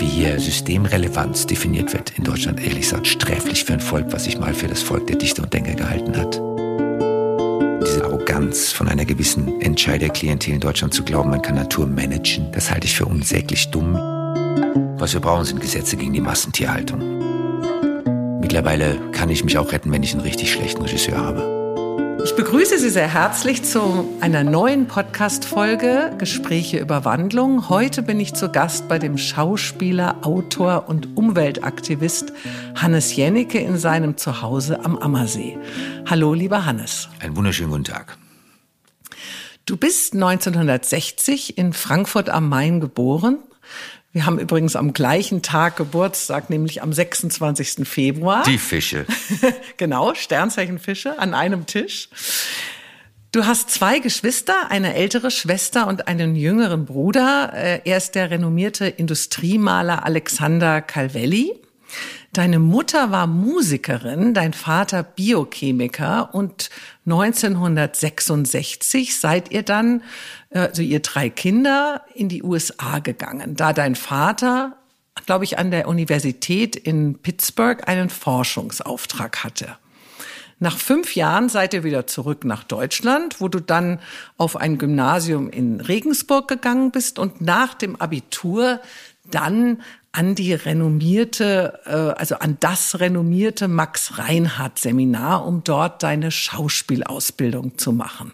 wie hier Systemrelevanz definiert wird in Deutschland, ehrlich gesagt, sträflich für ein Volk, was sich mal für das Volk der Dichter und Denker gehalten hat. Diese Arroganz von einer gewissen Entscheiderklientel in Deutschland zu glauben, man kann Natur managen, das halte ich für unsäglich dumm. Was wir brauchen, sind Gesetze gegen die Massentierhaltung. Mittlerweile kann ich mich auch retten, wenn ich einen richtig schlechten Regisseur habe. Ich begrüße Sie sehr herzlich zu einer neuen Podcast-Folge Gespräche über Wandlung. Heute bin ich zu Gast bei dem Schauspieler, Autor und Umweltaktivist Hannes Jennecke in seinem Zuhause am Ammersee. Hallo, lieber Hannes. Einen wunderschönen guten Tag. Du bist 1960 in Frankfurt am Main geboren. Wir haben übrigens am gleichen Tag Geburtstag, nämlich am 26. Februar. Die Fische. genau, Sternzeichenfische an einem Tisch. Du hast zwei Geschwister, eine ältere Schwester und einen jüngeren Bruder. Äh, er ist der renommierte Industriemaler Alexander Calvelli. Deine Mutter war Musikerin, dein Vater Biochemiker und 1966 seid ihr dann, also ihr drei Kinder, in die USA gegangen, da dein Vater, glaube ich, an der Universität in Pittsburgh einen Forschungsauftrag hatte. Nach fünf Jahren seid ihr wieder zurück nach Deutschland, wo du dann auf ein Gymnasium in Regensburg gegangen bist und nach dem Abitur dann an die renommierte, äh, also an das renommierte Max Reinhardt Seminar, um dort deine Schauspielausbildung zu machen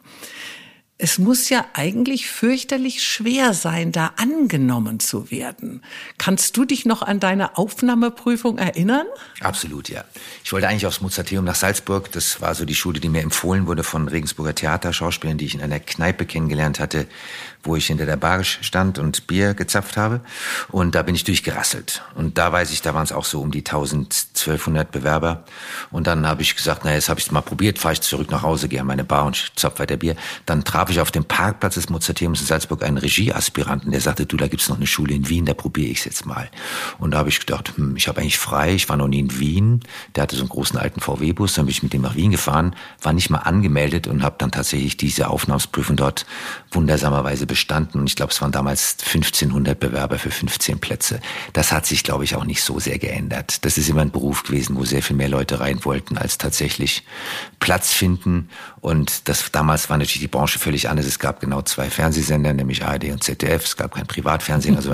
es muss ja eigentlich fürchterlich schwer sein, da angenommen zu werden. Kannst du dich noch an deine Aufnahmeprüfung erinnern? Absolut, ja. Ich wollte eigentlich aufs Mozarteum nach Salzburg. Das war so die Schule, die mir empfohlen wurde von Regensburger Theaterschauspielern, die ich in einer Kneipe kennengelernt hatte, wo ich hinter der Bar stand und Bier gezapft habe. Und da bin ich durchgerasselt. Und da weiß ich, da waren es auch so um die 1200 Bewerber. Und dann habe ich gesagt, na, jetzt habe ich es mal probiert, fahre ich zurück nach Hause, gehe an meine Bar und zapf weiter Bier. Dann traf ich auf dem Parkplatz des Mozarteums in Salzburg einen Regieaspiranten, der sagte, du, da gibt's noch eine Schule in Wien, da probiere ich es jetzt mal. Und da habe ich gedacht, hm, ich habe eigentlich frei, ich war noch nie in Wien. Der hatte so einen großen alten VW-Bus, dann bin ich mit dem nach Wien gefahren, war nicht mal angemeldet und habe dann tatsächlich diese Aufnahmsprüfung dort wundersamerweise bestanden. Und ich glaube, es waren damals 1500 Bewerber für 15 Plätze. Das hat sich, glaube ich, auch nicht so sehr geändert. Das ist immer ein Beruf gewesen, wo sehr viel mehr Leute rein wollten, als tatsächlich Platz finden. Und das damals war natürlich die Branche völlig anders. Es gab genau zwei Fernsehsender, nämlich ARD und ZDF. Es gab kein Privatfernsehen. Also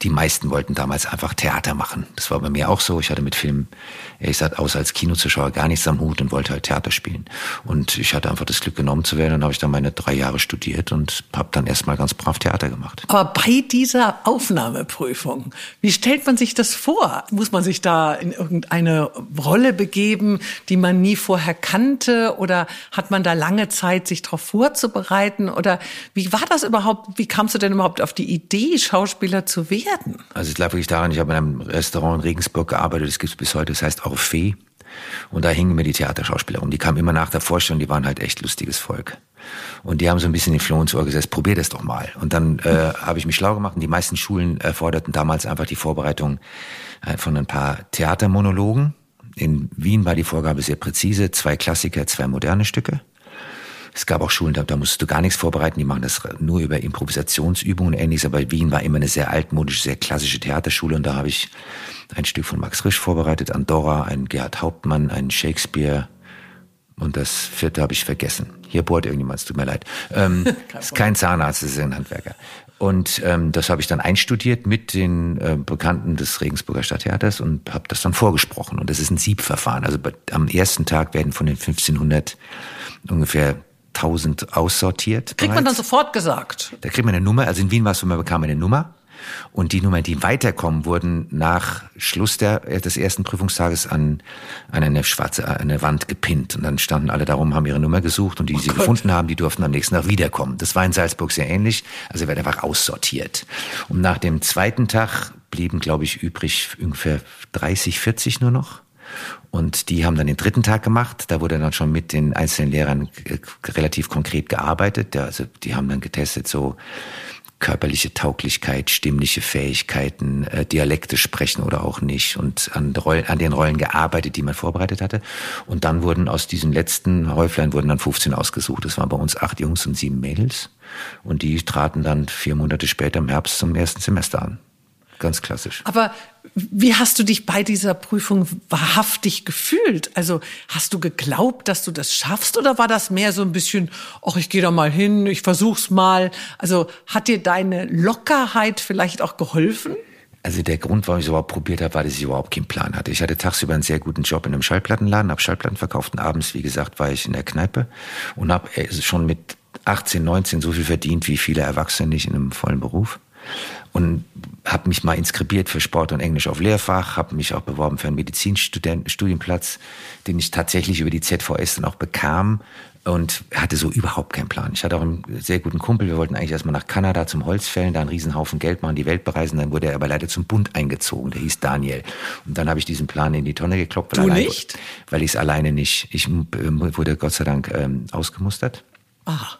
die meisten wollten damals einfach Theater machen. Das war bei mir auch so. Ich hatte mit Film, ich sag, außer als Kinozuschauer gar nichts am Hut und wollte halt Theater spielen. Und ich hatte einfach das Glück genommen zu werden. Dann habe ich dann meine drei Jahre studiert und habe dann erstmal ganz brav Theater gemacht. Aber bei dieser Aufnahmeprüfung, wie stellt man sich das vor? Muss man sich da in irgendeine Rolle begeben, die man nie vorher kannte? Oder hat man da lange Zeit, sich darauf vorzubereiten? Oder wie war das überhaupt? Wie kamst du denn überhaupt auf die Idee, Schauspieler zu werden? Also es lag wirklich daran, ich habe in einem Restaurant in Regensburg gearbeitet, das gibt es bis heute, das heißt Orphée. Und da hingen mir die Theaterschauspieler rum. Die kamen immer nach der Vorstellung, die waren halt echt lustiges Volk. Und die haben so ein bisschen den Floh ins Ohr gesetzt, probier das doch mal. Und dann äh, habe ich mich schlau gemacht und die meisten Schulen erforderten damals einfach die Vorbereitung äh, von ein paar Theatermonologen. In Wien war die Vorgabe sehr präzise, zwei Klassiker, zwei moderne Stücke. Es gab auch Schulen, da, da musst du gar nichts vorbereiten, die machen das nur über Improvisationsübungen und ähnliches, aber Wien war immer eine sehr altmodische, sehr klassische Theaterschule und da habe ich ein Stück von Max Risch vorbereitet, Andorra, ein Gerhard Hauptmann, ein Shakespeare und das vierte habe ich vergessen. Hier bohrt irgendjemand, es tut mir leid. Ähm, ist kein Zahnarzt, es ist ein Handwerker. Und ähm, das habe ich dann einstudiert mit den äh, Bekannten des Regensburger Stadttheaters und habe das dann vorgesprochen. Und das ist ein Siebverfahren. Also am ersten Tag werden von den 1500 ungefähr 1000 aussortiert. Kriegt bereits. man dann sofort gesagt? Da kriegt man eine Nummer. Also in Wien war es so, man bekam eine Nummer. Und die Nummer, die weiterkommen, wurden nach Schluss der, des ersten Prüfungstages an, an eine schwarze an eine Wand gepinnt. Und dann standen alle darum, haben ihre Nummer gesucht und die, die oh sie Gott. gefunden haben, die durften am nächsten Tag wiederkommen. Das war in Salzburg sehr ähnlich. Also wird einfach aussortiert. Und nach dem zweiten Tag blieben, glaube ich, übrig ungefähr 30, 40 nur noch. Und die haben dann den dritten Tag gemacht. Da wurde dann schon mit den einzelnen Lehrern relativ konkret gearbeitet. Also die haben dann getestet so körperliche Tauglichkeit, stimmliche Fähigkeiten, äh, Dialekte sprechen oder auch nicht und an, Rollen, an den Rollen gearbeitet, die man vorbereitet hatte. Und dann wurden aus diesen letzten Häuflein wurden dann 15 ausgesucht. Das waren bei uns acht Jungs und sieben Mädels. Und die traten dann vier Monate später im Herbst zum ersten Semester an. Ganz klassisch. Aber wie hast du dich bei dieser Prüfung wahrhaftig gefühlt? Also hast du geglaubt, dass du das schaffst oder war das mehr so ein bisschen, ach, ich gehe da mal hin, ich versuch's mal. Also hat dir deine Lockerheit vielleicht auch geholfen? Also der Grund, warum ich es überhaupt probiert habe, war, dass ich überhaupt keinen Plan hatte. Ich hatte tagsüber einen sehr guten Job in einem Schallplattenladen, habe Schallplatten verkauft und abends, wie gesagt, war ich in der Kneipe und habe äh, schon mit 18, 19 so viel verdient wie viele Erwachsene nicht in einem vollen Beruf und habe mich mal inskribiert für Sport und Englisch auf Lehrfach, habe mich auch beworben für einen Medizinstudienplatz, den ich tatsächlich über die ZVS dann auch bekam und hatte so überhaupt keinen Plan. Ich hatte auch einen sehr guten Kumpel, wir wollten eigentlich erstmal nach Kanada zum Holzfällen, da einen Riesenhaufen Geld machen, die Welt bereisen, dann wurde er aber leider zum Bund eingezogen, der hieß Daniel. Und dann habe ich diesen Plan in die Tonne gekloppt. Weil du allein, nicht? Weil ich es alleine nicht, ich wurde Gott sei Dank ähm, ausgemustert. Ah.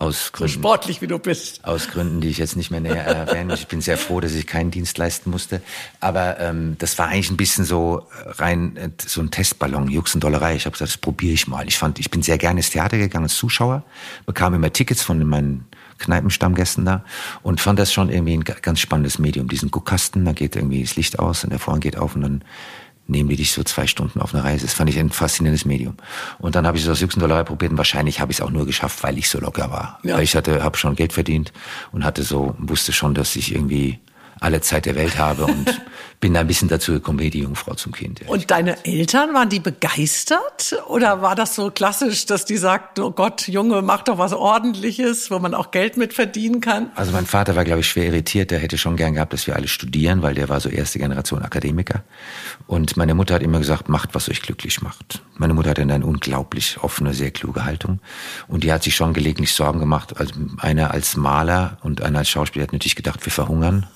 Aus Gründen, so sportlich wie du bist. Aus Gründen, die ich jetzt nicht mehr näher erwähne. Ich bin sehr froh, dass ich keinen Dienst leisten musste. Aber ähm, das war eigentlich ein bisschen so rein äh, so ein Testballon, Jux und Dollerei. Ich habe gesagt, das probiere ich mal. Ich fand, ich bin sehr gerne ins Theater gegangen als Zuschauer, bekam immer Tickets von meinen Kneipenstammgästen da und fand das schon irgendwie ein ganz spannendes Medium. Diesen Guckkasten, da geht irgendwie das Licht aus und der Vorhang geht auf und dann nehmen die dich so zwei Stunden auf eine Reise. Das fand ich ein faszinierendes Medium. Und dann habe ich es aus Dollar probiert und wahrscheinlich habe ich es auch nur geschafft, weil ich so locker war. Ja. Weil ich hatte, habe schon Geld verdient und hatte so, wusste schon, dass ich irgendwie alle Zeit der Welt habe und bin da ein bisschen dazu gekommen wie die Jungfrau zum Kind. Und deine Eltern, waren die begeistert? Oder war das so klassisch, dass die sagten, oh Gott, Junge, mach doch was Ordentliches, wo man auch Geld mit verdienen kann? Also mein Vater war, glaube ich, schwer irritiert. Der hätte schon gern gehabt, dass wir alle studieren, weil der war so erste Generation Akademiker. Und meine Mutter hat immer gesagt, macht, was euch glücklich macht. Meine Mutter hatte eine unglaublich offene, sehr kluge Haltung. Und die hat sich schon gelegentlich Sorgen gemacht. Also einer als Maler und einer als Schauspieler hat natürlich gedacht, wir verhungern.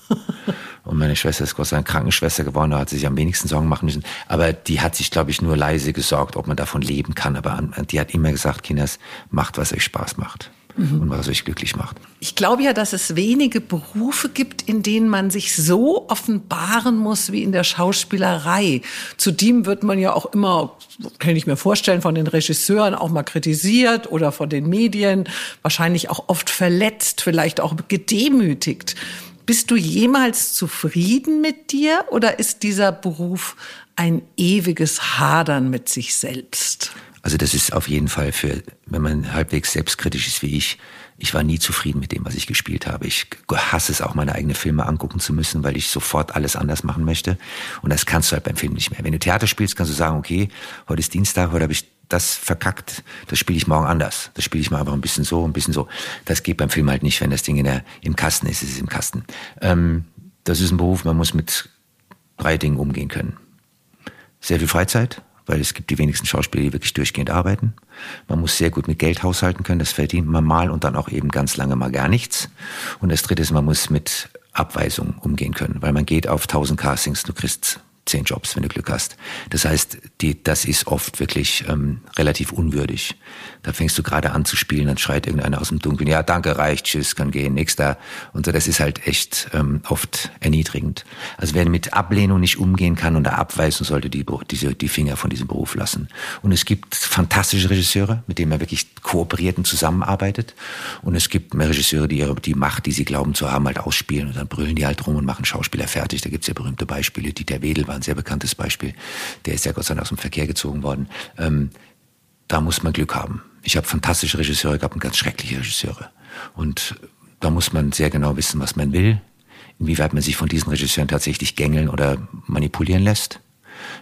Und meine Schwester ist Gott sei Dank Krankenschwester geworden, da hat sie sich am wenigsten Sorgen machen müssen. Aber die hat sich, glaube ich, nur leise gesorgt, ob man davon leben kann. Aber die hat immer gesagt, Kinders, macht, was euch Spaß macht. Mhm. Und was euch glücklich macht. Ich glaube ja, dass es wenige Berufe gibt, in denen man sich so offenbaren muss wie in der Schauspielerei. Zudem wird man ja auch immer, kann ich mir vorstellen, von den Regisseuren auch mal kritisiert oder von den Medien, wahrscheinlich auch oft verletzt, vielleicht auch gedemütigt. Bist du jemals zufrieden mit dir oder ist dieser Beruf ein ewiges Hadern mit sich selbst? Also das ist auf jeden Fall für, wenn man halbwegs selbstkritisch ist wie ich, ich war nie zufrieden mit dem, was ich gespielt habe. Ich hasse es auch, meine eigenen Filme angucken zu müssen, weil ich sofort alles anders machen möchte. Und das kannst du halt beim Film nicht mehr. Wenn du Theater spielst, kannst du sagen, okay, heute ist Dienstag, heute habe ich das verkackt, das spiele ich morgen anders. Das spiele ich mal einfach ein bisschen so, ein bisschen so. Das geht beim Film halt nicht, wenn das Ding in der, im Kasten ist, ist es im Kasten. Ähm, das ist ein Beruf, man muss mit drei Dingen umgehen können. Sehr viel Freizeit, weil es gibt die wenigsten Schauspieler, die wirklich durchgehend arbeiten. Man muss sehr gut mit Geld haushalten können, das verdient man mal und dann auch eben ganz lange mal gar nichts. Und das dritte ist, man muss mit Abweisungen umgehen können, weil man geht auf 1000 Castings, du kriegst zehn Jobs, wenn du Glück hast. Das heißt, die, das ist oft wirklich ähm, relativ unwürdig. Da fängst du gerade an zu spielen, dann schreit irgendeiner aus dem Dunkeln, ja, danke, reicht, tschüss, kann gehen, nächster. Und so, das ist halt echt ähm, oft erniedrigend. Also wer mit Ablehnung nicht umgehen kann da abweisen sollte, die, diese, die Finger von diesem Beruf lassen. Und es gibt fantastische Regisseure, mit denen man wirklich kooperiert und zusammenarbeitet. Und es gibt mehr Regisseure, die ihre die Macht, die sie glauben zu haben, halt ausspielen und dann brüllen die halt rum und machen Schauspieler fertig. Da gibt's ja berühmte Beispiele. Dieter Wedel war ein sehr bekanntes Beispiel. Der ist ja Gott sei Dank aus dem Verkehr gezogen worden. Ähm, da muss man Glück haben. Ich habe fantastische Regisseure gehabt und ganz schreckliche Regisseure. Und da muss man sehr genau wissen, was man will, inwieweit man sich von diesen Regisseuren tatsächlich gängeln oder manipulieren lässt,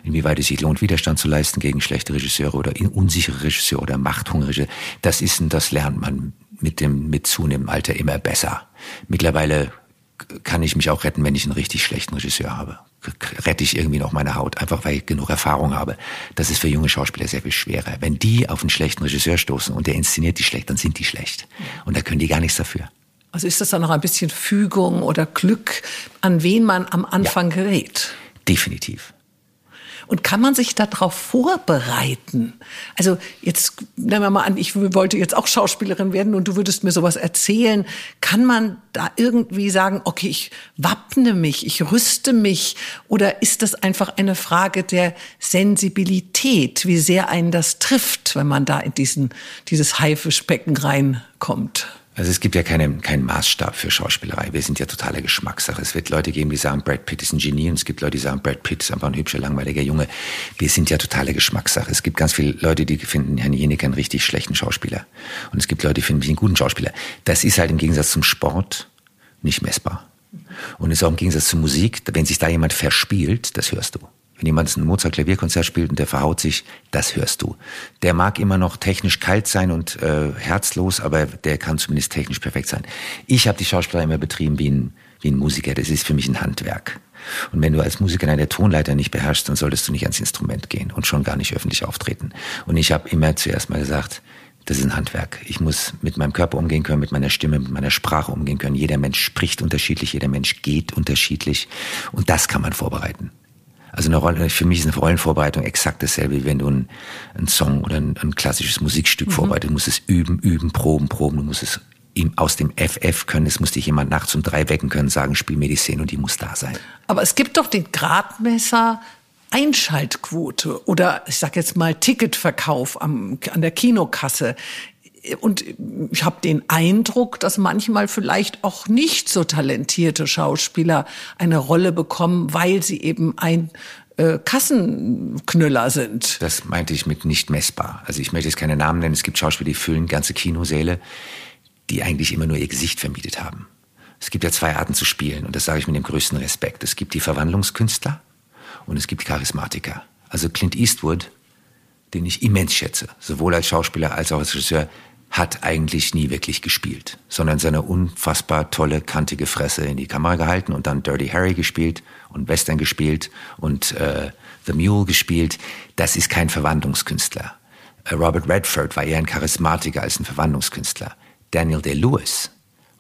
inwieweit es sich lohnt, Widerstand zu leisten gegen schlechte Regisseure oder unsichere Regisseure oder machthungrige. Das ist und das lernt man mit dem mit zunehmendem Alter immer besser. Mittlerweile kann ich mich auch retten, wenn ich einen richtig schlechten Regisseur habe. Rette ich irgendwie noch meine Haut, einfach weil ich genug Erfahrung habe. Das ist für junge Schauspieler sehr viel schwerer. Wenn die auf einen schlechten Regisseur stoßen und der inszeniert die schlecht, dann sind die schlecht. Und da können die gar nichts dafür. Also ist das dann noch ein bisschen Fügung oder Glück, an wen man am Anfang ja, gerät? Definitiv. Und kann man sich darauf vorbereiten? Also jetzt nehmen wir mal an, ich wollte jetzt auch Schauspielerin werden und du würdest mir sowas erzählen. Kann man da irgendwie sagen, okay, ich wappne mich, ich rüste mich? Oder ist das einfach eine Frage der Sensibilität, wie sehr einen das trifft, wenn man da in diesen, dieses Haifischbecken reinkommt? Also es gibt ja keine, keinen Maßstab für Schauspielerei. Wir sind ja totale Geschmackssache. Es wird Leute geben, die sagen, Brad Pitt ist ein Genie und es gibt Leute, die sagen, Brad Pitt ist einfach ein hübscher, langweiliger Junge. Wir sind ja totale Geschmackssache. Es gibt ganz viele Leute, die finden Herrn Jeneke einen richtig schlechten Schauspieler. Und es gibt Leute, die finden mich einen guten Schauspieler. Das ist halt im Gegensatz zum Sport nicht messbar. Und es ist auch im Gegensatz zur Musik, wenn sich da jemand verspielt, das hörst du. Wenn jemand ein Mozart-Klavierkonzert spielt und der verhaut sich, das hörst du. Der mag immer noch technisch kalt sein und äh, herzlos, aber der kann zumindest technisch perfekt sein. Ich habe die Schauspieler immer betrieben wie ein, wie ein Musiker. Das ist für mich ein Handwerk. Und wenn du als Musiker deine Tonleiter nicht beherrschst, dann solltest du nicht ans Instrument gehen und schon gar nicht öffentlich auftreten. Und ich habe immer zuerst mal gesagt, das ist ein Handwerk. Ich muss mit meinem Körper umgehen können, mit meiner Stimme, mit meiner Sprache umgehen können. Jeder Mensch spricht unterschiedlich, jeder Mensch geht unterschiedlich. Und das kann man vorbereiten. Also eine Rolle, für mich ist eine Rollenvorbereitung exakt dasselbe, wie wenn du einen, einen Song oder ein, ein klassisches Musikstück mhm. vorbereitest. Du musst es üben, üben, proben, proben. Du musst es ihm aus dem FF können. Es muss dich jemand nachts um drei wecken können, sagen, spiel mir die Szene und die muss da sein. Aber es gibt doch den Gradmesser Einschaltquote oder ich sag jetzt mal Ticketverkauf am, an der Kinokasse und ich habe den Eindruck, dass manchmal vielleicht auch nicht so talentierte Schauspieler eine Rolle bekommen, weil sie eben ein äh, Kassenknüller sind. Das meinte ich mit nicht messbar. Also ich möchte jetzt keine Namen nennen. Es gibt Schauspieler, die füllen ganze Kinosäle, die eigentlich immer nur ihr Gesicht vermietet haben. Es gibt ja zwei Arten zu spielen und das sage ich mit dem größten Respekt. Es gibt die Verwandlungskünstler und es gibt die Charismatiker. Also Clint Eastwood, den ich immens schätze, sowohl als Schauspieler als auch als Regisseur, hat eigentlich nie wirklich gespielt, sondern seine unfassbar tolle, kantige Fresse in die Kamera gehalten und dann Dirty Harry gespielt und Western gespielt und äh, The Mule gespielt. Das ist kein Verwandlungskünstler. Äh, Robert Redford war eher ein Charismatiker als ein Verwandlungskünstler. Daniel Day-Lewis,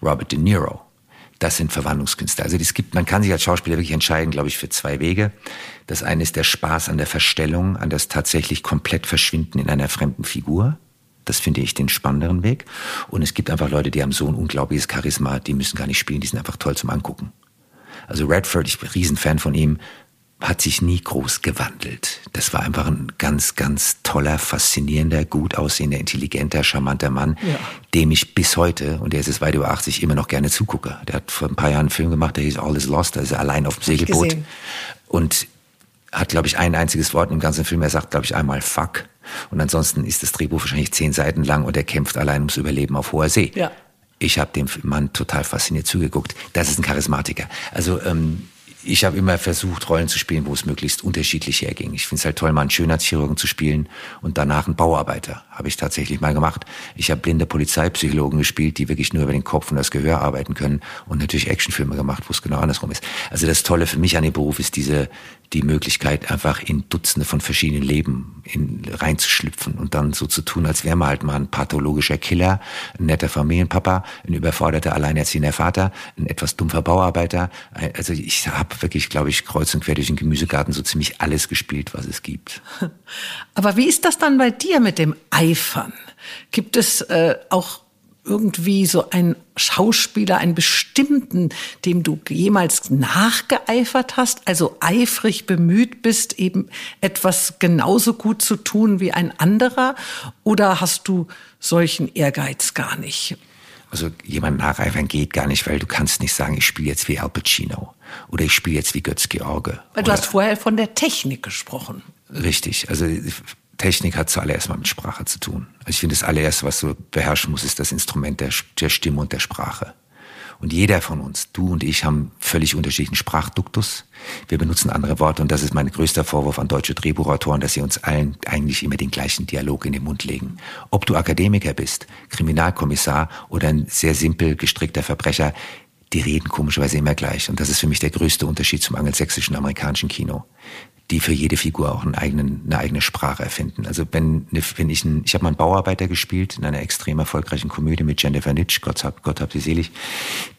Robert De Niro, das sind Verwandlungskünstler. Also es gibt, man kann sich als Schauspieler wirklich entscheiden, glaube ich, für zwei Wege. Das eine ist der Spaß an der Verstellung, an das tatsächlich komplett Verschwinden in einer fremden Figur. Das finde ich den spannenderen Weg. Und es gibt einfach Leute, die haben so ein unglaubliches Charisma, die müssen gar nicht spielen, die sind einfach toll zum Angucken. Also Redford, ich bin Riesenfan von ihm, hat sich nie groß gewandelt. Das war einfach ein ganz, ganz toller, faszinierender, gut aussehender, intelligenter, charmanter Mann, ja. dem ich bis heute, und der ist jetzt weit über 80, immer noch gerne zugucke. Der hat vor ein paar Jahren einen Film gemacht, der hieß All is Lost, da ist er allein auf dem Segelboot. Und hat, glaube ich, ein einziges Wort im ganzen Film. Er sagt, glaube ich, einmal Fuck. Und ansonsten ist das Drehbuch wahrscheinlich zehn Seiten lang und er kämpft allein ums Überleben auf hoher See. Ja. Ich habe dem Mann total fasziniert zugeguckt. Das ist ein Charismatiker. Also ähm, ich habe immer versucht, Rollen zu spielen, wo es möglichst unterschiedlich herging. Ich finde es halt toll, mal einen Schönheitschirurgen zu spielen und danach einen Bauarbeiter. Habe ich tatsächlich mal gemacht. Ich habe blinde Polizeipsychologen gespielt, die wirklich nur über den Kopf und das Gehör arbeiten können und natürlich Actionfilme gemacht, wo es genau andersrum ist. Also das Tolle für mich an dem Beruf ist diese die Möglichkeit, einfach in Dutzende von verschiedenen Leben in, reinzuschlüpfen und dann so zu tun, als wäre man halt mal ein pathologischer Killer, ein netter Familienpapa, ein überforderter alleinerziehender Vater, ein etwas dumpfer Bauarbeiter. Also ich habe wirklich, glaube ich, kreuz und quer durch den Gemüsegarten so ziemlich alles gespielt, was es gibt. Aber wie ist das dann bei dir mit dem Eifern? Gibt es äh, auch irgendwie so einen Schauspieler, einen bestimmten, dem du jemals nachgeeifert hast, also eifrig bemüht bist, eben etwas genauso gut zu tun wie ein anderer? Oder hast du solchen Ehrgeiz gar nicht? Also jemand nacheifern geht gar nicht, weil du kannst nicht sagen, ich spiele jetzt wie Al Pacino oder ich spiele jetzt wie Götz George. Weil du hast vorher von der Technik gesprochen. Richtig. Also Technik hat zuallererst mal mit Sprache zu tun. Also ich finde, das allererste, was du beherrschen musst, ist das Instrument der, der Stimme und der Sprache. Und jeder von uns, du und ich, haben völlig unterschiedlichen Sprachduktus. Wir benutzen andere Worte und das ist mein größter Vorwurf an deutsche Drehbuchautoren, dass sie uns allen eigentlich immer den gleichen Dialog in den Mund legen. Ob du Akademiker bist, Kriminalkommissar oder ein sehr simpel gestrickter Verbrecher, die reden komischerweise immer gleich. Und das ist für mich der größte Unterschied zum angelsächsischen amerikanischen Kino die für jede Figur auch einen eigenen, eine eigene Sprache erfinden. Also wenn, wenn ich ein, ich habe mal einen Bauarbeiter gespielt in einer extrem erfolgreichen Komödie mit Jennifer Nitsch, Gott hab, Gott hab sie selig.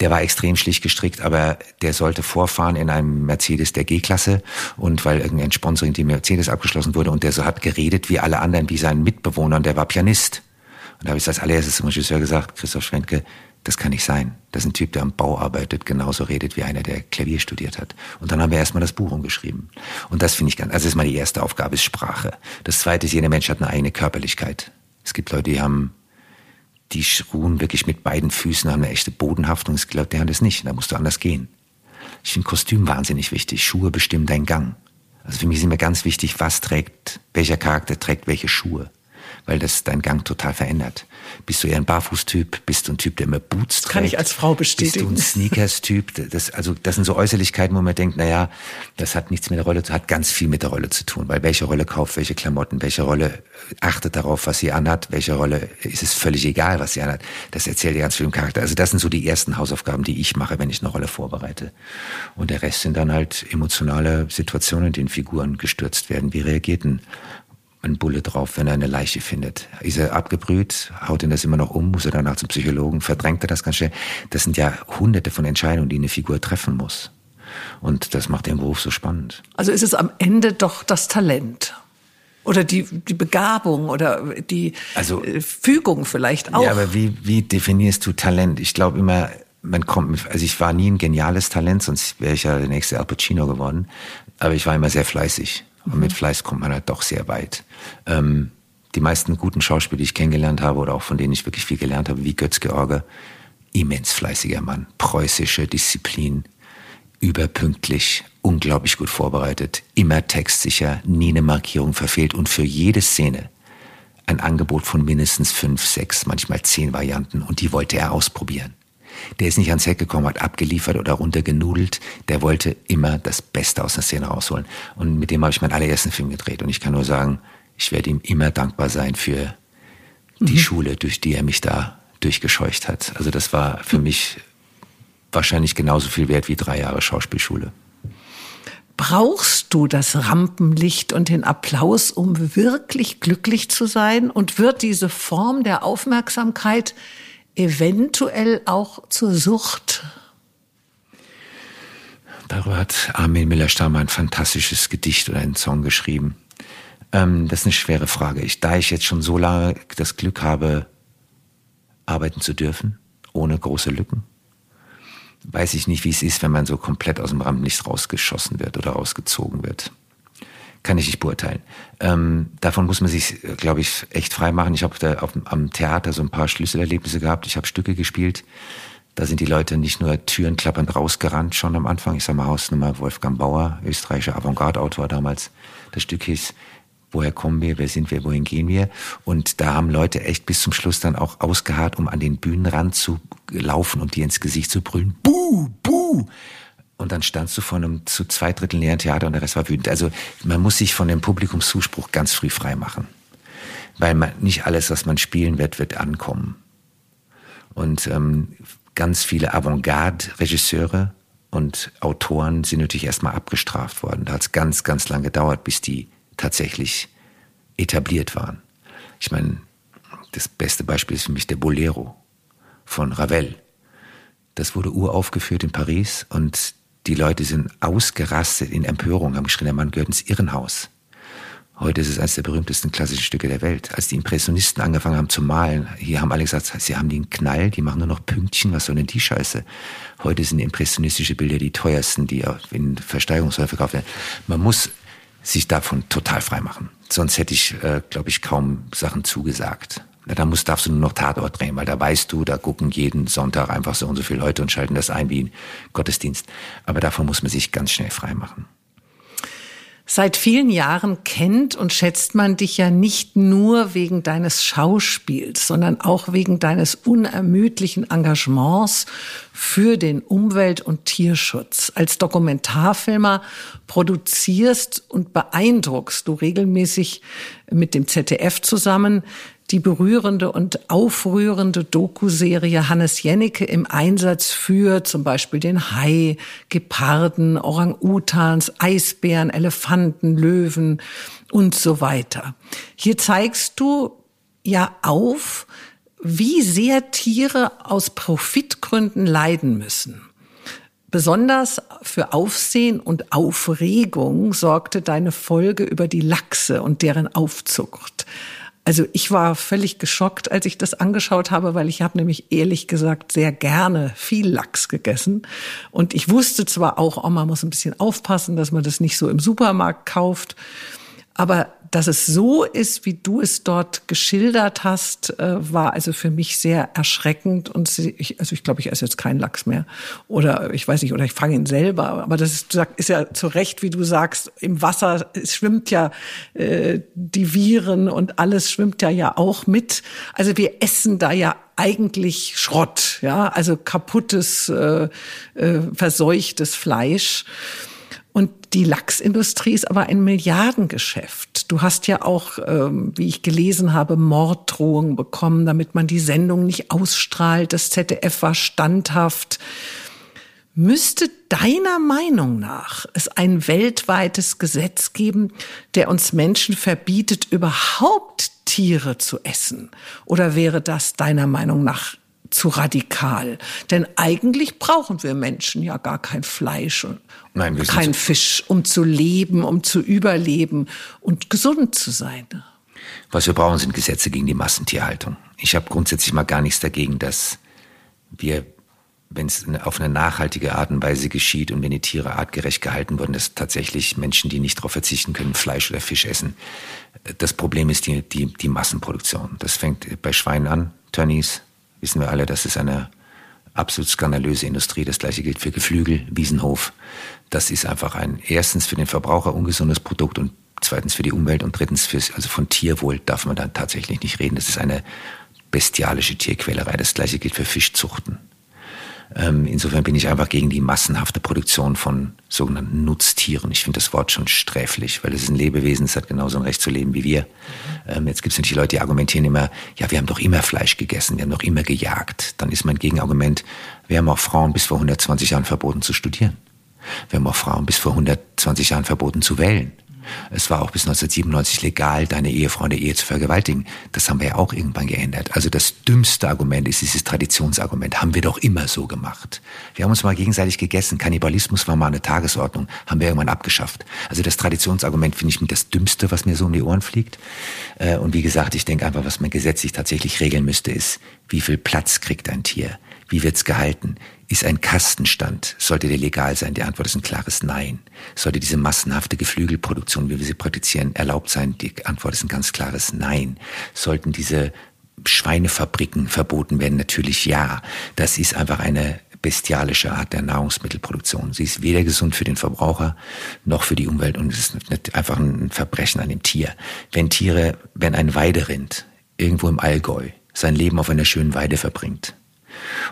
Der war extrem schlicht gestrickt, aber der sollte vorfahren in einem Mercedes der G-Klasse und weil irgendein Sponsoring die Mercedes abgeschlossen wurde und der so hat geredet wie alle anderen, wie seinen Mitbewohnern, der war Pianist. Und da habe ich als allererstes zum Regisseur gesagt, Christoph Schwentke, das kann nicht sein, dass ein Typ, der am Bau arbeitet, genauso redet wie einer, der Klavier studiert hat. Und dann haben wir erstmal das Buch umgeschrieben. Und das finde ich ganz, also das ist die erste Aufgabe, ist Sprache. Das zweite ist, jeder Mensch hat eine eigene Körperlichkeit. Es gibt Leute, die haben, die ruhen wirklich mit beiden Füßen, haben eine echte Bodenhaftung. Ich glaube, der hat es nicht. Da musst du anders gehen. Ich finde Kostüm wahnsinnig wichtig. Schuhe bestimmen deinen Gang. Also für mich ist immer ganz wichtig, was trägt, welcher Charakter trägt welche Schuhe weil das deinen Gang total verändert. Bist du eher ein Barfußtyp? Bist du ein Typ, der immer Boots trägt? Kann ich als Frau bestätigen. Bist du ein Sneakers-Typ? Das, also, das sind so Äußerlichkeiten, wo man denkt, na ja, das hat nichts mit der Rolle, hat ganz viel mit der Rolle zu tun, weil welche Rolle kauft welche Klamotten, welche Rolle achtet darauf, was sie anhat, welche Rolle ist es völlig egal, was sie anhat. Das erzählt dir ganz viel im Charakter. Also das sind so die ersten Hausaufgaben, die ich mache, wenn ich eine Rolle vorbereite. Und der Rest sind dann halt emotionale Situationen, in denen Figuren gestürzt werden. Wie reagiert ein ein Bulle drauf, wenn er eine Leiche findet. Ist er abgebrüht, haut ihn das immer noch um, muss er danach zum Psychologen, verdrängt er das ganz schnell. Das sind ja hunderte von Entscheidungen, die eine Figur treffen muss. Und das macht den Beruf so spannend. Also ist es am Ende doch das Talent. Oder die, die Begabung oder die also, äh, Fügung vielleicht auch. Ja, aber wie, wie definierst du Talent? Ich glaube immer, man kommt, also ich war nie ein geniales Talent, sonst wäre ich ja der nächste Al Pacino geworden. Aber ich war immer sehr fleißig. Und mit Fleiß kommt man halt doch sehr weit. Ähm, die meisten guten Schauspieler, die ich kennengelernt habe oder auch von denen ich wirklich viel gelernt habe, wie Götz George, immens fleißiger Mann, preußische Disziplin, überpünktlich, unglaublich gut vorbereitet, immer textsicher, nie eine Markierung verfehlt und für jede Szene ein Angebot von mindestens fünf, sechs, manchmal zehn Varianten und die wollte er ausprobieren. Der ist nicht ans Heck gekommen, hat abgeliefert oder runtergenudelt. Der wollte immer das Beste aus der Szene rausholen. Und mit dem habe ich meinen allerersten Film gedreht. Und ich kann nur sagen, ich werde ihm immer dankbar sein für die mhm. Schule, durch die er mich da durchgescheucht hat. Also das war für mich wahrscheinlich genauso viel wert wie drei Jahre Schauspielschule. Brauchst du das Rampenlicht und den Applaus, um wirklich glücklich zu sein? Und wird diese Form der Aufmerksamkeit eventuell auch zur Sucht? Darüber hat Armin Miller-Stamm ein fantastisches Gedicht oder einen Song geschrieben. Ähm, das ist eine schwere Frage. Ich, da ich jetzt schon so lange das Glück habe, arbeiten zu dürfen, ohne große Lücken, weiß ich nicht, wie es ist, wenn man so komplett aus dem Rampenlicht rausgeschossen wird oder rausgezogen wird kann ich nicht beurteilen. Ähm, davon muss man sich, glaube ich, echt frei machen. Ich habe da auf, am Theater so ein paar Schlüsselerlebnisse gehabt. Ich habe Stücke gespielt. Da sind die Leute nicht nur Türen klappernd rausgerannt schon am Anfang. Ich sage mal Hausnummer Wolfgang Bauer, österreichischer Avantgarde-Autor damals. Das Stück hieß Woher kommen wir? Wer sind wir? Wohin gehen wir? Und da haben Leute echt bis zum Schluss dann auch ausgeharrt, um an den Bühnenrand zu laufen und dir ins Gesicht zu brüllen. Buh, buh! Und dann standst du vor einem zu zwei Drittel leeren Theater und der Rest war wütend. Also man muss sich von dem Publikumszuspruch ganz früh frei machen. Weil man, nicht alles, was man spielen wird, wird ankommen. Und ähm, ganz viele Avantgarde-Regisseure und Autoren sind natürlich erstmal abgestraft worden. Da hat es ganz, ganz lang gedauert, bis die tatsächlich etabliert waren. Ich meine, das beste Beispiel ist für mich der Bolero von Ravel. Das wurde uraufgeführt in Paris und die Leute sind ausgerastet in Empörung, haben geschrien, der Mann gehört ins Irrenhaus. Heute ist es eines der berühmtesten klassischen Stücke der Welt. Als die Impressionisten angefangen haben zu malen, hier haben alle gesagt, sie haben den Knall, die machen nur noch Pünktchen, was soll denn die Scheiße? Heute sind impressionistische Bilder die teuersten, die in Versteigerungshäuser verkauft werden. Man muss sich davon total frei machen. Sonst hätte ich, äh, glaube ich, kaum Sachen zugesagt. Da musst, darfst du nur noch Tatort drehen, weil da weißt du, da gucken jeden Sonntag einfach so und so viele Leute und schalten das ein wie ein Gottesdienst. Aber davon muss man sich ganz schnell frei machen. Seit vielen Jahren kennt und schätzt man dich ja nicht nur wegen deines Schauspiels, sondern auch wegen deines unermüdlichen Engagements für den Umwelt- und Tierschutz. Als Dokumentarfilmer produzierst und beeindruckst du regelmäßig mit dem ZDF zusammen die berührende und aufrührende Doku-Serie Hannes Jennecke im Einsatz für zum Beispiel den Hai, Geparden, Orang-Utans, Eisbären, Elefanten, Löwen und so weiter. Hier zeigst du ja auf, wie sehr Tiere aus Profitgründen leiden müssen. Besonders für Aufsehen und Aufregung sorgte deine Folge über die Lachse und deren Aufzucht. Also ich war völlig geschockt, als ich das angeschaut habe, weil ich habe nämlich ehrlich gesagt sehr gerne viel Lachs gegessen. Und ich wusste zwar auch, oh, man muss ein bisschen aufpassen, dass man das nicht so im Supermarkt kauft. Aber dass es so ist, wie du es dort geschildert hast, äh, war also für mich sehr erschreckend. Und ich, also ich glaube, ich esse jetzt keinen Lachs mehr. Oder ich weiß nicht, oder ich fange ihn selber. Aber das ist, ist ja zu Recht, wie du sagst, im Wasser schwimmt ja äh, die Viren und alles schwimmt ja ja auch mit. Also wir essen da ja eigentlich Schrott, ja, also kaputtes, äh, äh, verseuchtes Fleisch. Und die Lachsindustrie ist aber ein Milliardengeschäft. Du hast ja auch, ähm, wie ich gelesen habe, Morddrohungen bekommen, damit man die Sendung nicht ausstrahlt. Das ZDF war standhaft. Müsste deiner Meinung nach es ein weltweites Gesetz geben, der uns Menschen verbietet, überhaupt Tiere zu essen? Oder wäre das deiner Meinung nach zu radikal. Denn eigentlich brauchen wir Menschen ja gar kein Fleisch und Nein, kein Fisch, um zu leben, um zu überleben und gesund zu sein. Was wir brauchen, sind Gesetze gegen die Massentierhaltung. Ich habe grundsätzlich mal gar nichts dagegen, dass wir, wenn es auf eine nachhaltige Art und Weise geschieht und wenn die Tiere artgerecht gehalten wurden, dass tatsächlich Menschen, die nicht darauf verzichten können, Fleisch oder Fisch essen. Das Problem ist die, die, die Massenproduktion. Das fängt bei Schweinen an, Tönnies, wissen wir alle, das ist eine absolut skandalöse Industrie. Das gleiche gilt für Geflügel, Wiesenhof. Das ist einfach ein erstens für den Verbraucher ungesundes Produkt und zweitens für die Umwelt und drittens fürs, also von Tierwohl darf man dann tatsächlich nicht reden. Das ist eine bestialische Tierquälerei. Das gleiche gilt für Fischzuchten. Ähm, insofern bin ich einfach gegen die massenhafte Produktion von sogenannten Nutztieren. Ich finde das Wort schon sträflich, weil es ist ein Lebewesen, es hat genauso ein Recht zu leben wie wir. Ähm, jetzt gibt es natürlich Leute, die argumentieren immer, ja, wir haben doch immer Fleisch gegessen, wir haben doch immer gejagt. Dann ist mein Gegenargument, wir haben auch Frauen bis vor 120 Jahren verboten zu studieren. Wir haben auch Frauen bis vor 120 Jahren verboten zu wählen. Es war auch bis 1997 legal, deine Ehefrau in der Ehe zu vergewaltigen. Das haben wir ja auch irgendwann geändert. Also das dümmste Argument ist dieses Traditionsargument. Haben wir doch immer so gemacht. Wir haben uns mal gegenseitig gegessen. Kannibalismus war mal eine Tagesordnung. Haben wir irgendwann abgeschafft. Also das Traditionsargument finde ich mit das Dümmste, was mir so um die Ohren fliegt. Äh, und wie gesagt, ich denke einfach, was man gesetzlich tatsächlich regeln müsste, ist, wie viel Platz kriegt ein Tier? Wie wird's gehalten? Ist ein Kastenstand, sollte der legal sein? Die Antwort ist ein klares Nein. Sollte diese massenhafte Geflügelproduktion, wie wir sie praktizieren, erlaubt sein? Die Antwort ist ein ganz klares Nein. Sollten diese Schweinefabriken verboten werden? Natürlich ja. Das ist einfach eine bestialische Art der Nahrungsmittelproduktion. Sie ist weder gesund für den Verbraucher noch für die Umwelt und es ist einfach ein Verbrechen an dem Tier. Wenn Tiere, wenn ein Weiderind irgendwo im Allgäu sein Leben auf einer schönen Weide verbringt,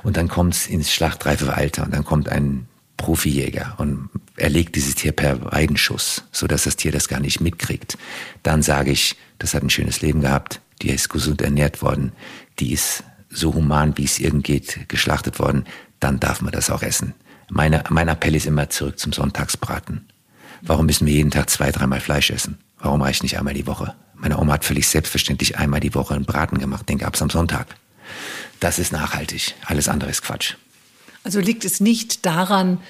und dann kommt es ins schlachtreife Alter und dann kommt ein Profijäger und erlegt dieses Tier per Weidenschuss, sodass das Tier das gar nicht mitkriegt. Dann sage ich, das hat ein schönes Leben gehabt, die ist gesund ernährt worden, die ist so human, wie es irgend geht, geschlachtet worden, dann darf man das auch essen. Meine, mein Appell ist immer zurück zum Sonntagsbraten. Warum müssen wir jeden Tag zwei, dreimal Fleisch essen? Warum reicht nicht einmal die Woche? Meine Oma hat völlig selbstverständlich einmal die Woche einen Braten gemacht, den gab's am Sonntag. Das ist nachhaltig. Alles andere ist Quatsch. Also liegt es nicht daran,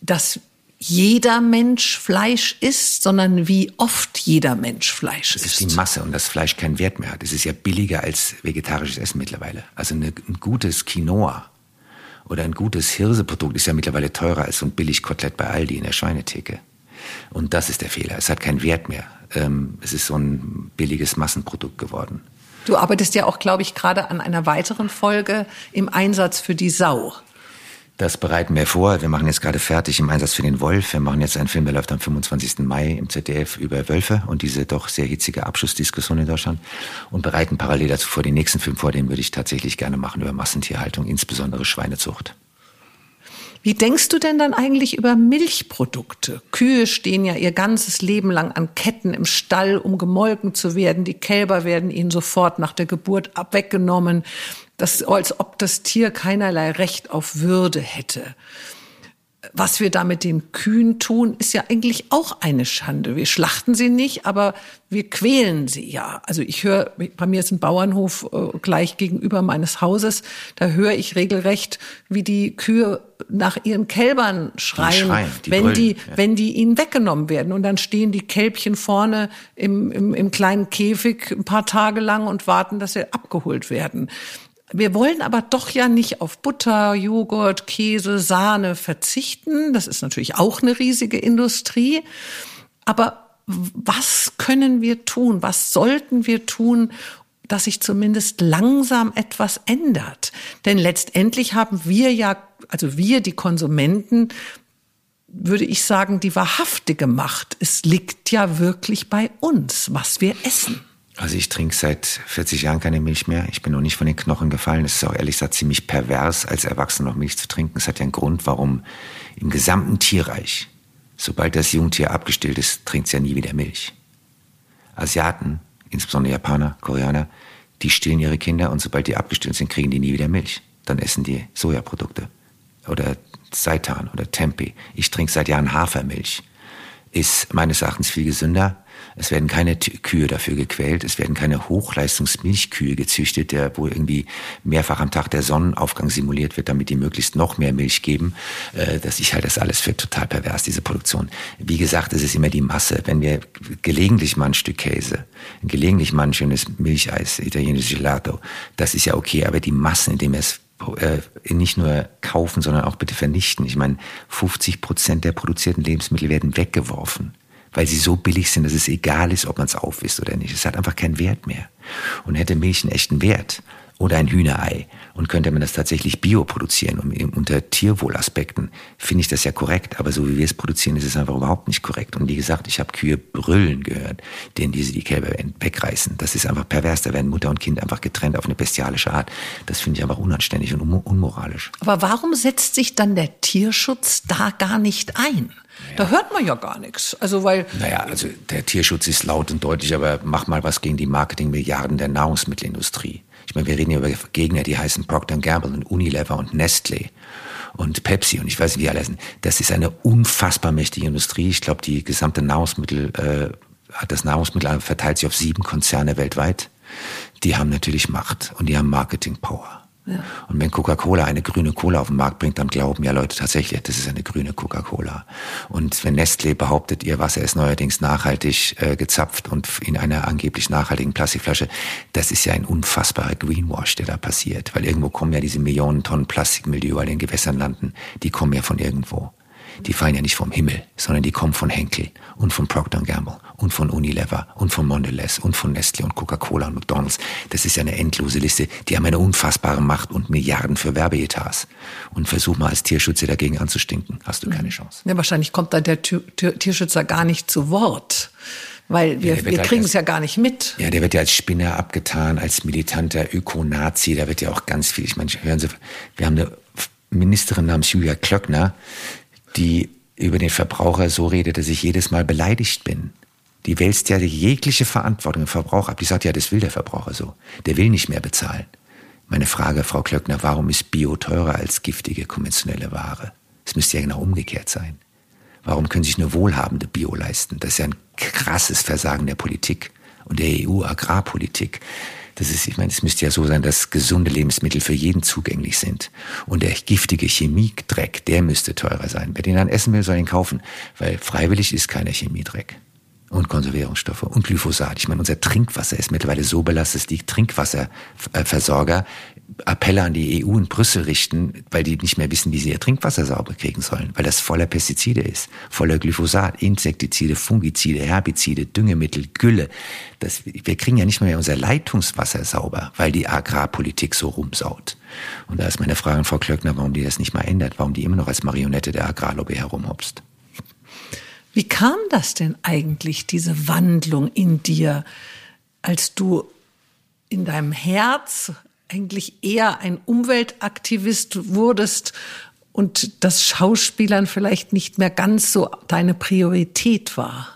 dass jeder Mensch Fleisch isst, sondern wie oft jeder Mensch Fleisch isst. Es ist die Masse und das Fleisch keinen Wert mehr hat. Es ist ja billiger als vegetarisches Essen mittlerweile. Also eine, ein gutes Quinoa oder ein gutes Hirseprodukt ist ja mittlerweile teurer als so ein Billigkotelett bei Aldi in der Schweinetheke. Und das ist der Fehler. Es hat keinen Wert mehr. Ähm, es ist so ein billiges Massenprodukt geworden. Du arbeitest ja auch, glaube ich, gerade an einer weiteren Folge im Einsatz für die Sau. Das bereiten wir vor. Wir machen jetzt gerade fertig im Einsatz für den Wolf. Wir machen jetzt einen Film, der läuft am 25. Mai im ZDF über Wölfe und diese doch sehr hitzige Abschlussdiskussion in Deutschland und bereiten parallel dazu vor den nächsten Film vor, den würde ich tatsächlich gerne machen über Massentierhaltung, insbesondere Schweinezucht. Wie denkst du denn dann eigentlich über Milchprodukte? Kühe stehen ja ihr ganzes Leben lang an Ketten im Stall, um gemolken zu werden. Die Kälber werden ihnen sofort nach der Geburt weggenommen, das, als ob das Tier keinerlei Recht auf Würde hätte was wir da mit den Kühen tun, ist ja eigentlich auch eine Schande. Wir schlachten sie nicht, aber wir quälen sie ja. Also ich höre, bei mir ist ein Bauernhof äh, gleich gegenüber meines Hauses, da höre ich regelrecht, wie die Kühe nach ihren Kälbern schreien, die schreien die wenn brüllen, die, ja. wenn die ihnen weggenommen werden. Und dann stehen die Kälbchen vorne im, im, im kleinen Käfig ein paar Tage lang und warten, dass sie abgeholt werden. Wir wollen aber doch ja nicht auf Butter, Joghurt, Käse, Sahne verzichten. Das ist natürlich auch eine riesige Industrie. Aber was können wir tun? Was sollten wir tun, dass sich zumindest langsam etwas ändert? Denn letztendlich haben wir ja, also wir, die Konsumenten, würde ich sagen, die wahrhaftige Macht. Es liegt ja wirklich bei uns, was wir essen. Also ich trinke seit 40 Jahren keine Milch mehr. Ich bin noch nicht von den Knochen gefallen. Es ist auch ehrlich gesagt ziemlich pervers, als Erwachsener noch Milch zu trinken. Es hat ja einen Grund, warum im gesamten Tierreich, sobald das Jungtier abgestillt ist, trinkt es ja nie wieder Milch. Asiaten, insbesondere Japaner, Koreaner, die stillen ihre Kinder und sobald die abgestillt sind, kriegen die nie wieder Milch. Dann essen die Sojaprodukte oder Seitan oder Tempeh. Ich trinke seit Jahren Hafermilch. Ist meines Erachtens viel gesünder, es werden keine Kühe dafür gequält. Es werden keine Hochleistungsmilchkühe gezüchtet, der, wo irgendwie mehrfach am Tag der Sonnenaufgang simuliert wird, damit die möglichst noch mehr Milch geben. Äh, das ich halte das alles für total pervers, diese Produktion. Wie gesagt, es ist immer die Masse. Wenn wir gelegentlich mal ein Stück Käse, gelegentlich mal ein schönes Milcheis, italienisches Gelato, das ist ja okay, aber die Massen, indem wir es äh, nicht nur kaufen, sondern auch bitte vernichten. Ich meine, 50 Prozent der produzierten Lebensmittel werden weggeworfen weil sie so billig sind, dass es egal ist, ob man es aufwisst oder nicht. Es hat einfach keinen Wert mehr. Und hätte Milch einen echten Wert oder ein Hühnerei und könnte man das tatsächlich bio produzieren und unter Tierwohlaspekten finde ich das ja korrekt, aber so wie wir es produzieren, ist es einfach überhaupt nicht korrekt. Und wie gesagt, ich habe Kühe brüllen gehört, denen diese die Kälber wegreißen. Das ist einfach pervers, da werden Mutter und Kind einfach getrennt auf eine bestialische Art. Das finde ich einfach unanständig und unmoralisch. Aber warum setzt sich dann der Tierschutz da gar nicht ein? Da hört man ja gar nichts. Also weil naja, also der Tierschutz ist laut und deutlich, aber mach mal was gegen die Marketingmilliarden der Nahrungsmittelindustrie. Ich meine, wir reden hier über Gegner, die heißen Procter Gamble und Unilever und Nestle und Pepsi und ich weiß nicht, wie alle heißen. Das ist eine unfassbar mächtige Industrie. Ich glaube, die gesamte Nahrungsmittel, äh, das Nahrungsmittel verteilt sich auf sieben Konzerne weltweit. Die haben natürlich Macht und die haben Marketing Power. Und wenn Coca-Cola eine grüne Cola auf den Markt bringt, dann glauben ja Leute tatsächlich, das ist eine grüne Coca-Cola. Und wenn Nestlé behauptet, ihr Wasser ist neuerdings nachhaltig äh, gezapft und in einer angeblich nachhaltigen Plastikflasche, das ist ja ein unfassbarer Greenwash, der da passiert. Weil irgendwo kommen ja diese Millionen Tonnen Plastikmüll, die überall in den Gewässern landen, die kommen ja von irgendwo die fallen ja nicht vom Himmel, sondern die kommen von Henkel und von Procter Gamble und von Unilever und von Mondelez und von Nestle und Coca-Cola und McDonald's. Das ist ja eine endlose Liste. Die haben eine unfassbare Macht und Milliarden für Werbeetats. Und versuch mal als Tierschützer dagegen anzustinken, hast du keine Chance. Ja, wahrscheinlich kommt da der Tierschützer gar nicht zu Wort. Weil wir, ja, wir halt kriegen es ja gar nicht mit. Ja, der wird ja als Spinner abgetan, als militanter Ökonazi. Da wird ja auch ganz viel. Ich meine, hören Sie, wir haben eine Ministerin namens Julia Klöckner, die über den Verbraucher so redet, dass ich jedes Mal beleidigt bin. Die wälzt ja jegliche Verantwortung im Verbraucher ab. Die sagt ja, das will der Verbraucher so. Der will nicht mehr bezahlen. Meine Frage, Frau Klöckner, warum ist Bio teurer als giftige konventionelle Ware? Es müsste ja genau umgekehrt sein. Warum können sich nur Wohlhabende Bio leisten? Das ist ja ein krasses Versagen der Politik und der EU-Agrarpolitik. Das ist, ich meine, es müsste ja so sein, dass gesunde Lebensmittel für jeden zugänglich sind. Und der giftige Chemiedreck, der müsste teurer sein. Wer den dann essen will, soll ihn kaufen. Weil freiwillig ist keiner Chemiedreck. Und Konservierungsstoffe und Glyphosat. Ich meine, unser Trinkwasser ist mittlerweile so belastet, dass die Trinkwasserversorger Appelle an die EU in Brüssel richten, weil die nicht mehr wissen, wie sie ihr Trinkwasser sauber kriegen sollen, weil das voller Pestizide ist, voller Glyphosat, Insektizide, Fungizide, Herbizide, Düngemittel, Gülle. Das, wir kriegen ja nicht mehr unser Leitungswasser sauber, weil die Agrarpolitik so rumsaut. Und da ist meine Frage an Frau Klöckner, warum die das nicht mal ändert, warum die immer noch als Marionette der Agrarlobby herumhopst. Wie kam das denn eigentlich, diese Wandlung in dir, als du in deinem Herz eigentlich eher ein Umweltaktivist wurdest und das Schauspielern vielleicht nicht mehr ganz so deine Priorität war?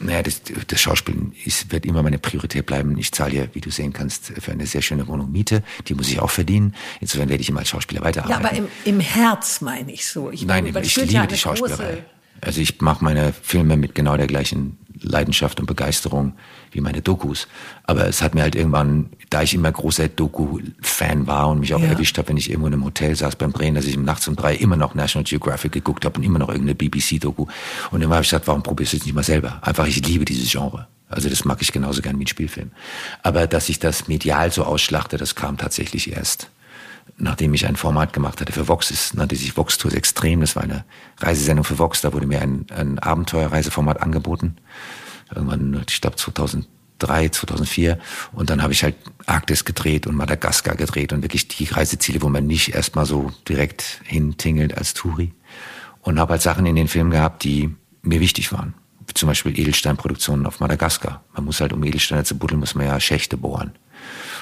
Naja, das, das Schauspielen ist, wird immer meine Priorität bleiben. Ich zahle ja, wie du sehen kannst, für eine sehr schöne Wohnung Miete. Die muss ich auch verdienen. Insofern werde ich immer als Schauspieler weiterarbeiten. Ja, aber im, im Herz meine ich so. Ich Nein, meine, ich liebe die Schauspielerei. Also ich mache meine Filme mit genau der gleichen Leidenschaft und Begeisterung wie meine Dokus. Aber es hat mir halt irgendwann, da ich immer großer Doku-Fan war und mich auch ja. erwischt habe, wenn ich irgendwo in einem Hotel saß beim Drehen, dass ich nachts um drei immer noch National Geographic geguckt habe und immer noch irgendeine BBC-Doku. Und dann habe ich gesagt, warum probierst du es nicht mal selber? Einfach, ich liebe dieses Genre. Also das mag ich genauso gern wie ein Spielfilm. Aber dass ich das medial so ausschlachte, das kam tatsächlich erst nachdem ich ein Format gemacht hatte für Vox, es nannte sich Vox Tours Extrem, das war eine Reisesendung für Vox, da wurde mir ein, ein Abenteuerreiseformat angeboten Irgendwann, ich glaube 2003, 2004. Und dann habe ich halt Arktis gedreht und Madagaskar gedreht und wirklich die Reiseziele, wo man nicht erstmal so direkt hintingelt als Touri. Und habe halt Sachen in den Filmen gehabt, die mir wichtig waren. Zum Beispiel Edelsteinproduktionen auf Madagaskar. Man muss halt, um Edelsteine zu buddeln, muss man ja Schächte bohren.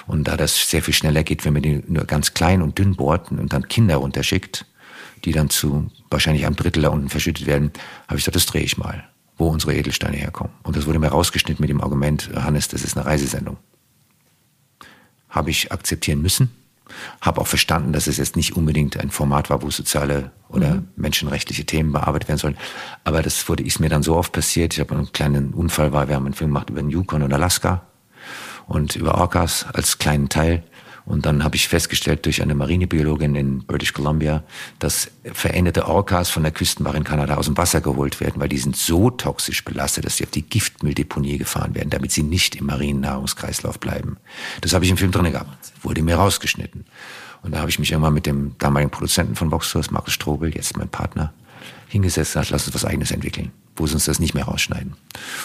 Und da das sehr viel schneller geht, wenn man die nur ganz klein und dünn bohrt und dann Kinder runterschickt, die dann zu wahrscheinlich einem Drittel da unten verschüttet werden, habe ich gesagt, das drehe ich mal, wo unsere Edelsteine herkommen. Und das wurde mir rausgeschnitten mit dem Argument, Hannes, das ist eine Reisesendung. Habe ich akzeptieren müssen, habe auch verstanden, dass es jetzt nicht unbedingt ein Format war, wo soziale oder mhm. menschenrechtliche Themen bearbeitet werden sollen. Aber das wurde ist mir dann so oft passiert. Ich habe einen kleinen Unfall war, wir haben einen Film gemacht über den Yukon und Alaska und über Orcas als kleinen Teil. Und dann habe ich festgestellt durch eine Marinebiologin in British Columbia, dass veränderte Orcas von der Küstenwache in Kanada aus dem Wasser geholt werden, weil die sind so toxisch belastet, dass sie auf die Giftmülldeponie gefahren werden, damit sie nicht im marinen Nahrungskreislauf bleiben. Das habe ich im Film drin gehabt, wurde mir rausgeschnitten. Und da habe ich mich irgendwann mit dem damaligen Produzenten von Voxtours, Markus Strobel, jetzt mein Partner, hingesetzt und gesagt, lass uns was eigenes entwickeln wo sie uns das nicht mehr rausschneiden. Und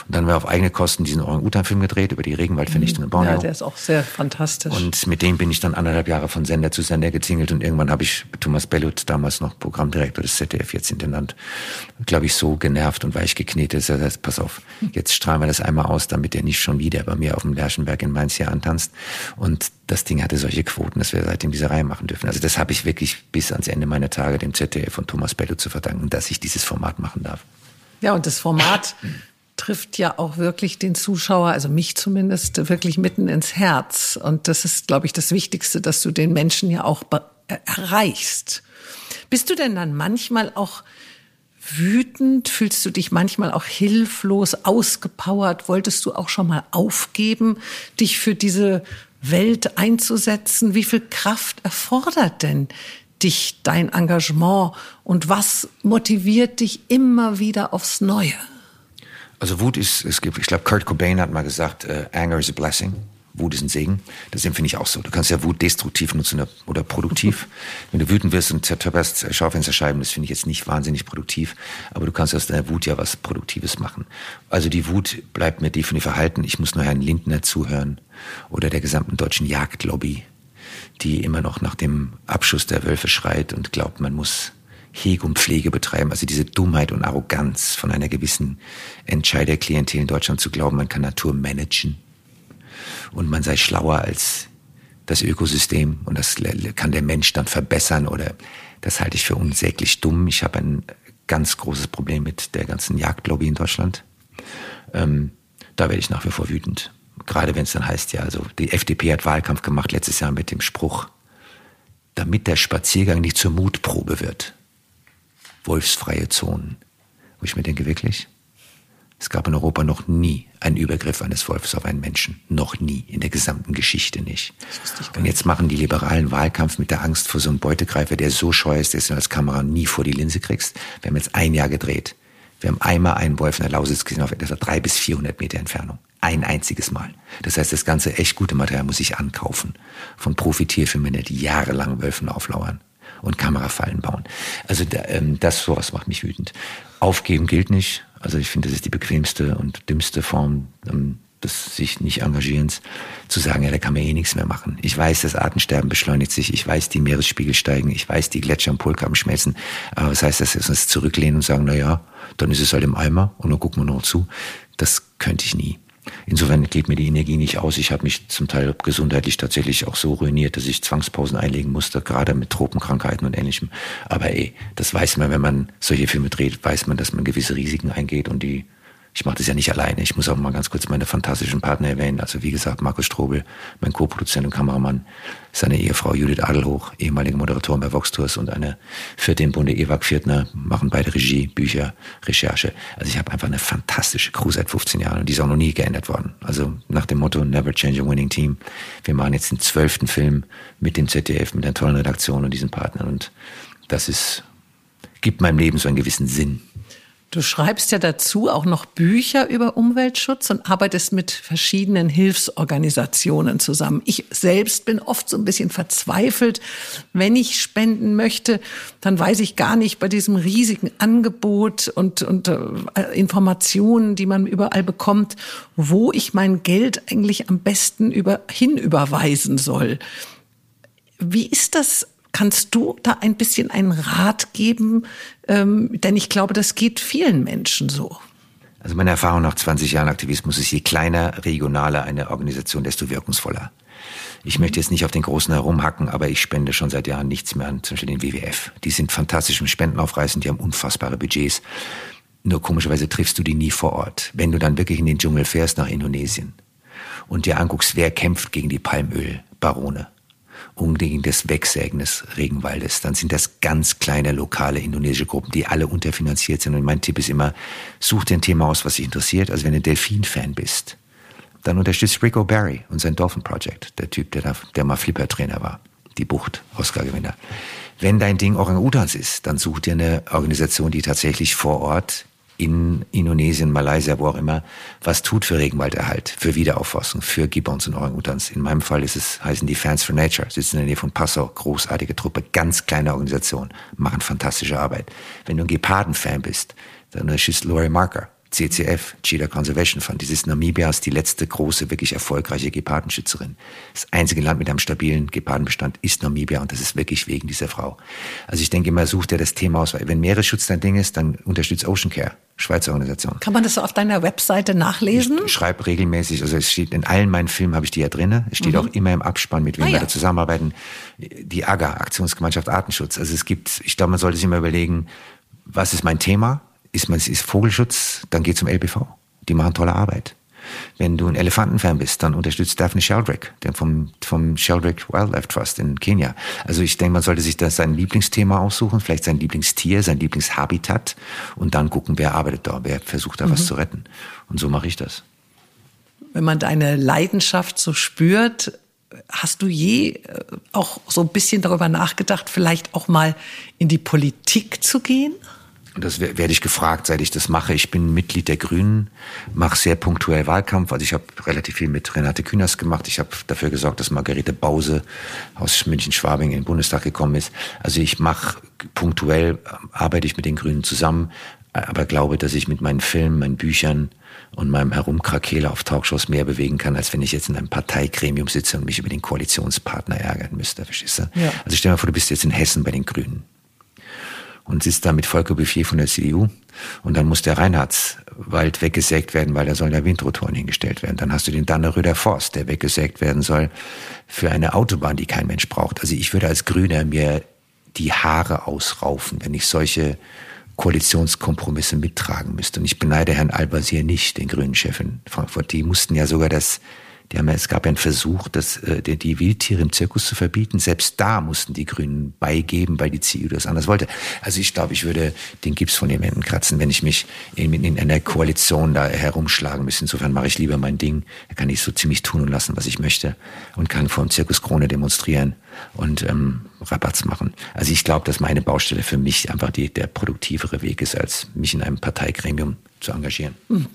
dann haben wir auf eigene Kosten diesen Orang-Utan-Film gedreht über die Regenwaldvernichtung in Borneo. Ja, der ist auch sehr fantastisch. Und mit dem bin ich dann anderthalb Jahre von Sender zu Sender gezingelt und irgendwann habe ich Thomas Bellut, damals noch Programmdirektor des ZDF, jetzt Intendant, glaube ich, so genervt und weich geknetet, dass er sagt, pass auf, jetzt strahlen wir das einmal aus, damit er nicht schon wieder bei mir auf dem Lerchenberg in Mainz hier antanzt. Und das Ding hatte solche Quoten, dass wir seitdem diese Reihe machen dürfen. Also das habe ich wirklich bis ans Ende meiner Tage dem ZDF und Thomas Bellut zu verdanken, dass ich dieses Format machen darf. Ja, und das Format trifft ja auch wirklich den Zuschauer, also mich zumindest, wirklich mitten ins Herz. Und das ist, glaube ich, das Wichtigste, dass du den Menschen ja auch erreichst. Bist du denn dann manchmal auch wütend? Fühlst du dich manchmal auch hilflos, ausgepowert? Wolltest du auch schon mal aufgeben, dich für diese Welt einzusetzen? Wie viel Kraft erfordert denn dich dein Engagement und was motiviert dich immer wieder aufs Neue? Also Wut ist, es gibt, ich glaube, Kurt Cobain hat mal gesagt, uh, Anger is a blessing. Wut ist ein Segen. Das empfinde ich auch so. Du kannst ja Wut destruktiv nutzen oder produktiv. Wenn du wütend wirst und zertöpperst Schaufensterscheiben, das finde ich jetzt nicht wahnsinnig produktiv. Aber du kannst aus deiner Wut ja was Produktives machen. Also die Wut bleibt mir definitiv verhalten. Ich muss nur Herrn Lindner zuhören oder der gesamten deutschen Jagdlobby die immer noch nach dem Abschuss der Wölfe schreit und glaubt, man muss Hege und Pflege betreiben. Also diese Dummheit und Arroganz von einer gewissen Entscheiderklientel in Deutschland zu glauben, man kann Natur managen und man sei schlauer als das Ökosystem und das kann der Mensch dann verbessern oder das halte ich für unsäglich dumm. Ich habe ein ganz großes Problem mit der ganzen Jagdlobby in Deutschland. Ähm, da werde ich nach wie vor wütend. Gerade wenn es dann heißt, ja, also die FDP hat Wahlkampf gemacht letztes Jahr mit dem Spruch, damit der Spaziergang nicht zur Mutprobe wird. Wolfsfreie Zonen. Wo ich mir denke, wirklich? Es gab in Europa noch nie einen Übergriff eines Wolfs auf einen Menschen. Noch nie. In der gesamten Geschichte nicht. Und jetzt machen die Liberalen Wahlkampf mit der Angst vor so einem Beutegreifer, der so scheu ist, dass du als Kamera nie vor die Linse kriegst. Wir haben jetzt ein Jahr gedreht. Wir haben einmal einen Wolf in der Lausitz gesehen auf etwa drei bis vierhundert Meter Entfernung. Ein einziges Mal. Das heißt, das ganze echt gute Material muss ich ankaufen. Von Profitierfilmen, die jahrelang Wölfen auflauern und Kamerafallen bauen. Also ähm, das sowas macht mich wütend. Aufgeben gilt nicht. Also ich finde, das ist die bequemste und dümmste Form ähm, des sich nicht Engagierens, zu sagen, ja, da kann man eh nichts mehr machen. Ich weiß, das Artensterben beschleunigt sich, ich weiß, die Meeresspiegel steigen, ich weiß, die Gletscher und Polkappen schmelzen, aber was heißt das, dass wir uns zurücklehnen und sagen, na ja, dann ist es halt im Eimer und dann gucken wir noch zu. Das könnte ich nie. Insofern geht mir die Energie nicht aus. Ich habe mich zum Teil gesundheitlich tatsächlich auch so ruiniert, dass ich Zwangspausen einlegen musste, gerade mit Tropenkrankheiten und ähnlichem. Aber ey, das weiß man, wenn man solche Filme dreht, weiß man, dass man gewisse Risiken eingeht und die ich mache das ja nicht alleine. Ich muss auch mal ganz kurz meine fantastischen Partner erwähnen. Also wie gesagt, Markus Strobel, mein Co-Produzent und Kameramann, seine Ehefrau Judith Adelhoch, ehemalige Moderatorin bei Vox Tours und eine vierte im Bunde, Eva Pfirtner, machen beide Regie, Bücher, Recherche. Also ich habe einfach eine fantastische Crew seit 15 Jahren und die ist auch noch nie geändert worden. Also nach dem Motto Never Change a Winning Team. Wir machen jetzt den zwölften Film mit dem ZDF, mit einer tollen Redaktion und diesen Partnern und das ist, gibt meinem Leben so einen gewissen Sinn. Du schreibst ja dazu auch noch Bücher über Umweltschutz und arbeitest mit verschiedenen Hilfsorganisationen zusammen. Ich selbst bin oft so ein bisschen verzweifelt. Wenn ich spenden möchte, dann weiß ich gar nicht bei diesem riesigen Angebot und, und äh, Informationen, die man überall bekommt, wo ich mein Geld eigentlich am besten über, hinüberweisen soll. Wie ist das Kannst du da ein bisschen einen Rat geben? Ähm, denn ich glaube, das geht vielen Menschen so. Also meine Erfahrung nach 20 Jahren Aktivismus ist, je kleiner, regionaler eine Organisation, desto wirkungsvoller. Ich möchte jetzt nicht auf den Großen herumhacken, aber ich spende schon seit Jahren nichts mehr an, zum Beispiel den WWF. Die sind fantastisch im Spendenaufreißen, die haben unfassbare Budgets. Nur komischerweise triffst du die nie vor Ort. Wenn du dann wirklich in den Dschungel fährst nach Indonesien und dir anguckst, wer kämpft gegen die Palmölbarone, gegen des Wegsägen des Regenwaldes, dann sind das ganz kleine lokale indonesische Gruppen, die alle unterfinanziert sind. Und mein Tipp ist immer, such dir ein Thema aus, was dich interessiert. Also wenn du Delfin-Fan bist, dann unterstützt Rick O'Barry und sein Dolphin Project, der Typ, der, da, der mal Flipper-Trainer war, die Bucht, Oscar-Gewinner. Wenn dein Ding Orang-Utans ist, dann such dir eine Organisation, die tatsächlich vor Ort in Indonesien, Malaysia, wo auch immer, was tut für Regenwalderhalt, für Wiederaufforstung, für Gibbons und Orang-Utans. In meinem Fall ist es, heißen die Fans for Nature, sitzen in der Nähe von Passau, großartige Truppe, ganz kleine Organisation, machen fantastische Arbeit. Wenn du ein Geparden-Fan bist, dann unterstützt Laurie Marker, CCF, Cheetah Conservation Fund. Dieses Namibia ist die letzte große, wirklich erfolgreiche Gepardenschützerin. Das einzige Land mit einem stabilen Gepardenbestand ist Namibia und das ist wirklich wegen dieser Frau. Also ich denke immer, such dir das Thema aus. Wenn Meeresschutz dein Ding ist, dann unterstützt Ocean Care, Schweizer Organisation. Kann man das so auf deiner Webseite nachlesen? Ich schreibe regelmäßig, also es steht in allen meinen Filmen habe ich die ja drinne. Es steht mhm. auch immer im Abspann, mit wem ah, wir ja. da zusammenarbeiten. Die AGA, Aktionsgemeinschaft Artenschutz. Also es gibt, ich glaube, man sollte sich immer überlegen, was ist mein Thema? Ist man ist Vogelschutz, dann geh zum LBV. Die machen tolle Arbeit. Wenn du ein Elefantenfan bist, dann unterstützt Daphne Sheldrake, der vom, vom Sheldrake Wildlife Trust in Kenia. Also ich denke, man sollte sich da sein Lieblingsthema aussuchen, vielleicht sein Lieblingstier, sein Lieblingshabitat und dann gucken, wer arbeitet da, wer versucht da mhm. was zu retten. Und so mache ich das. Wenn man deine Leidenschaft so spürt, hast du je äh, auch so ein bisschen darüber nachgedacht, vielleicht auch mal in die Politik zu gehen? Und das werde ich gefragt, seit ich das mache. Ich bin Mitglied der Grünen, mache sehr punktuell Wahlkampf. Also ich habe relativ viel mit Renate Künast gemacht. Ich habe dafür gesorgt, dass Margarete Bause aus München-Schwabing in den Bundestag gekommen ist. Also ich mache punktuell, arbeite ich mit den Grünen zusammen, aber glaube, dass ich mit meinen Filmen, meinen Büchern und meinem Herumkrakele auf Talkshows mehr bewegen kann, als wenn ich jetzt in einem Parteigremium sitze und mich über den Koalitionspartner ärgern müsste. Verstehst du? Ja. Also stell dir mal vor, du bist jetzt in Hessen bei den Grünen und sitzt da mit Volker Bouffier von der CDU. Und dann muss der Reinhardswald weggesägt werden, weil da sollen ja Windrotoren hingestellt werden. Dann hast du den Danneröder Forst, der weggesägt werden soll für eine Autobahn, die kein Mensch braucht. Also ich würde als Grüner mir die Haare ausraufen, wenn ich solche Koalitionskompromisse mittragen müsste. Und ich beneide Herrn Al-Basir nicht, den grünen Chef in Frankfurt. Die mussten ja sogar das die haben, es gab ja einen Versuch, das, äh, die, Wildtiere im Zirkus zu verbieten. Selbst da mussten die Grünen beigeben, weil die CDU das anders wollte. Also ich glaube, ich würde den Gips von den Händen kratzen, wenn ich mich in, in einer Koalition da herumschlagen müsste. Insofern mache ich lieber mein Ding. Da kann ich so ziemlich tun und lassen, was ich möchte und kann vor dem Zirkus Krone demonstrieren und ähm, Rabatz machen. Also ich glaube, dass meine Baustelle für mich einfach die, der produktivere Weg ist, als mich in einem Parteigremium zu engagieren. Mhm.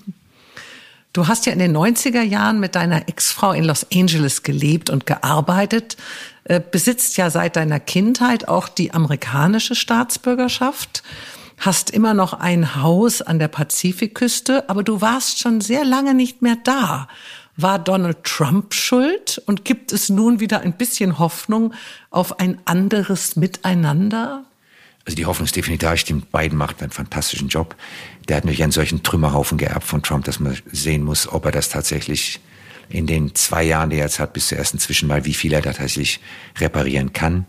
Du hast ja in den 90er Jahren mit deiner Ex-Frau in Los Angeles gelebt und gearbeitet, äh, besitzt ja seit deiner Kindheit auch die amerikanische Staatsbürgerschaft, hast immer noch ein Haus an der Pazifikküste, aber du warst schon sehr lange nicht mehr da. War Donald Trump schuld und gibt es nun wieder ein bisschen Hoffnung auf ein anderes Miteinander? Also die Hoffnung ist definitiv da. Stimmt, Biden macht einen fantastischen Job. Der hat natürlich einen solchen Trümmerhaufen geerbt von Trump, dass man sehen muss, ob er das tatsächlich in den zwei Jahren, die er jetzt hat, bis zur ersten Zwischenwahl, wie viel er da tatsächlich reparieren kann.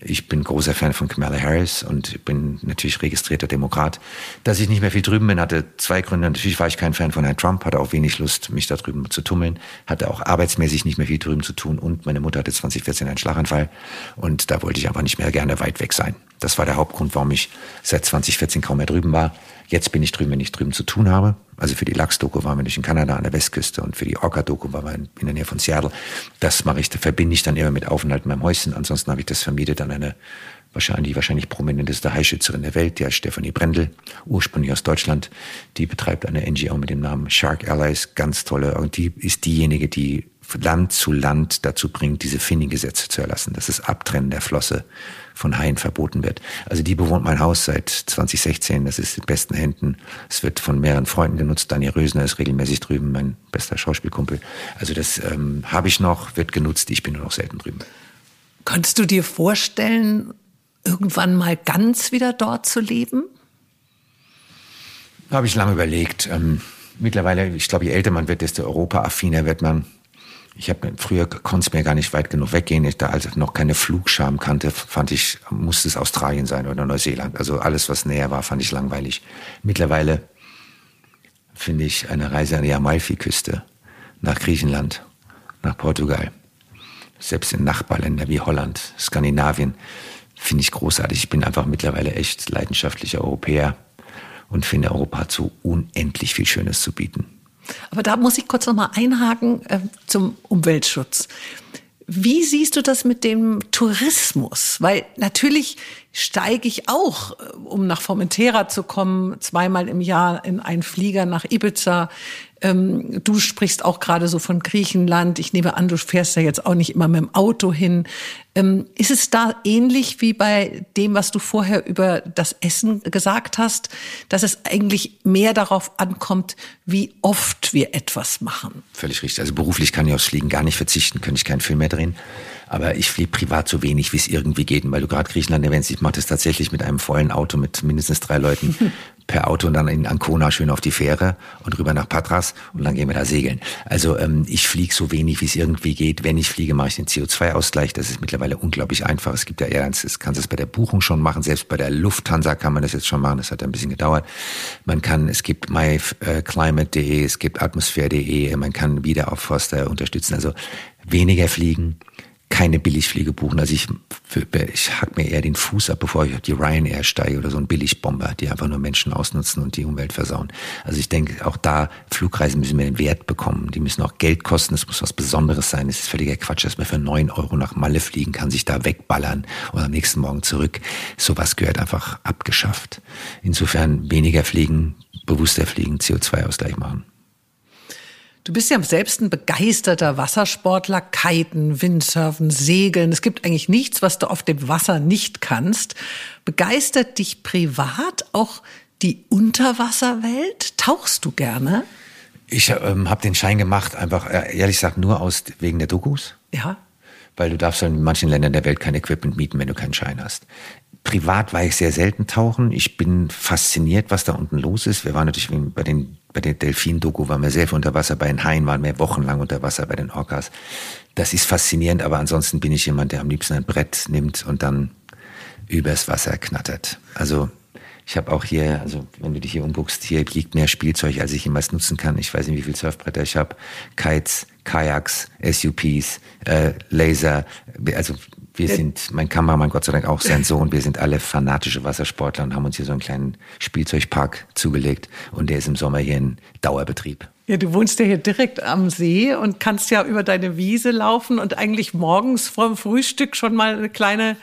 Ich bin großer Fan von Kamala Harris und bin natürlich registrierter Demokrat. Dass ich nicht mehr viel drüben bin, hatte zwei Gründe. Natürlich war ich kein Fan von Herrn Trump, hatte auch wenig Lust, mich da drüben zu tummeln, hatte auch arbeitsmäßig nicht mehr viel drüben zu tun und meine Mutter hatte 2014 einen Schlaganfall und da wollte ich einfach nicht mehr gerne weit weg sein. Das war der Hauptgrund, warum ich seit 2014 kaum mehr drüben war. Jetzt bin ich drüben, wenn ich drüben zu tun habe. Also für die Lachs-Doku waren wir nicht in Kanada an der Westküste und für die Orca-Doku waren wir in der Nähe von Seattle. Das mache ich, da verbinde ich dann immer mit Aufenthalt in meinem Häuschen. Ansonsten habe ich das vermietet an eine wahrscheinlich die wahrscheinlich prominenteste Haischützerin der Welt, der Stefanie Brendel, ursprünglich aus Deutschland. Die betreibt eine NGO mit dem Namen Shark Allies, ganz tolle. Und die ist diejenige, die Land zu Land dazu bringt, diese Finning-Gesetze zu erlassen, das Abtrennen der Flosse von Haien verboten wird. Also die bewohnt mein Haus seit 2016. Das ist in besten Händen. Es wird von mehreren Freunden genutzt. Daniel Rösner ist regelmäßig drüben, mein bester Schauspielkumpel. Also das ähm, habe ich noch, wird genutzt. Ich bin nur noch selten drüben. Könntest du dir vorstellen, irgendwann mal ganz wieder dort zu leben? Habe ich lange überlegt. Ähm, mittlerweile, ich glaube, je älter man wird, desto europaaffiner wird man. Ich habe früher konnte es mir gar nicht weit genug weggehen. Ich, da als ich noch keine Flugscham kannte, fand ich, musste es Australien sein oder Neuseeland. Also alles, was näher war, fand ich langweilig. Mittlerweile finde ich eine Reise an die Amalfi-Küste nach Griechenland, nach Portugal, selbst in Nachbarländer wie Holland, Skandinavien, finde ich großartig. Ich bin einfach mittlerweile echt leidenschaftlicher Europäer und finde, Europa hat so unendlich viel Schönes zu bieten. Aber da muss ich kurz noch mal einhaken äh, zum Umweltschutz. Wie siehst du das mit dem Tourismus? Weil natürlich steige ich auch, äh, um nach Formentera zu kommen, zweimal im Jahr in einen Flieger nach Ibiza. Ähm, du sprichst auch gerade so von Griechenland. Ich nehme an, du fährst ja jetzt auch nicht immer mit dem Auto hin. Ähm, ist es da ähnlich wie bei dem, was du vorher über das Essen gesagt hast, dass es eigentlich mehr darauf ankommt, wie oft wir etwas machen? Völlig richtig. Also beruflich kann ich aufs Fliegen gar nicht verzichten, könnte ich keinen Film mehr drehen. Aber ich fliege privat so wenig, wie es irgendwie geht. Und weil du gerade Griechenland erwähnst, ich mache das tatsächlich mit einem vollen Auto mit mindestens drei Leuten per Auto und dann in Ancona schön auf die Fähre und rüber nach Patras und dann gehen wir da segeln. Also ähm, ich fliege so wenig, wie es irgendwie geht. Wenn ich fliege, mache ich den CO2-Ausgleich. Das ist mittlerweile unglaublich einfach. Es gibt ja Airlines, das kannst du es bei der Buchung schon machen. Selbst bei der Lufthansa kann man das jetzt schon machen. Das hat ein bisschen gedauert. Man kann, es gibt myclimate.de, es gibt atmosphäre.de, man kann Wiederaufforster unterstützen. Also weniger fliegen, keine Billigfliege buchen. Also ich, ich hack mir eher den Fuß ab, bevor ich auf die Ryanair steige oder so ein Billigbomber, die einfach nur Menschen ausnutzen und die Umwelt versauen. Also ich denke, auch da, Flugreisen müssen wir den Wert bekommen. Die müssen auch Geld kosten. Es muss was Besonderes sein. Es ist völliger Quatsch, dass man für neun Euro nach Malle fliegen kann, sich da wegballern und am nächsten Morgen zurück. Sowas gehört einfach abgeschafft. Insofern weniger fliegen, bewusster fliegen, CO2-Ausgleich machen. Du bist ja selbst ein begeisterter Wassersportler, Kiten, Windsurfen, Segeln. Es gibt eigentlich nichts, was du auf dem Wasser nicht kannst. Begeistert dich privat auch die Unterwasserwelt? Tauchst du gerne? Ich ähm, habe den Schein gemacht, einfach äh, ehrlich gesagt nur aus wegen der Dokus. Ja. Weil du darfst in manchen Ländern der Welt kein Equipment mieten, wenn du keinen Schein hast. Privat war ich sehr selten tauchen. Ich bin fasziniert, was da unten los ist. Wir waren natürlich bei den bei der Delfin-Doku waren wir sehr viel unter Wasser, bei den Haien waren wir wochenlang unter Wasser, bei den Orcas. Das ist faszinierend, aber ansonsten bin ich jemand, der am liebsten ein Brett nimmt und dann übers Wasser knattert. Also ich habe auch hier, also wenn du dich hier umguckst, hier liegt mehr Spielzeug, als ich jemals nutzen kann. Ich weiß nicht, wie viele Surfbretter ich habe. Kites, Kajaks, SUPs, äh, Laser. Also wir sind, mein Kameramann Gott sei Dank auch sein Sohn, wir sind alle fanatische Wassersportler und haben uns hier so einen kleinen Spielzeugpark zugelegt und der ist im Sommer hier in Dauerbetrieb. Ja, du wohnst ja hier direkt am See und kannst ja über deine Wiese laufen und eigentlich morgens vorm Frühstück schon mal eine kleine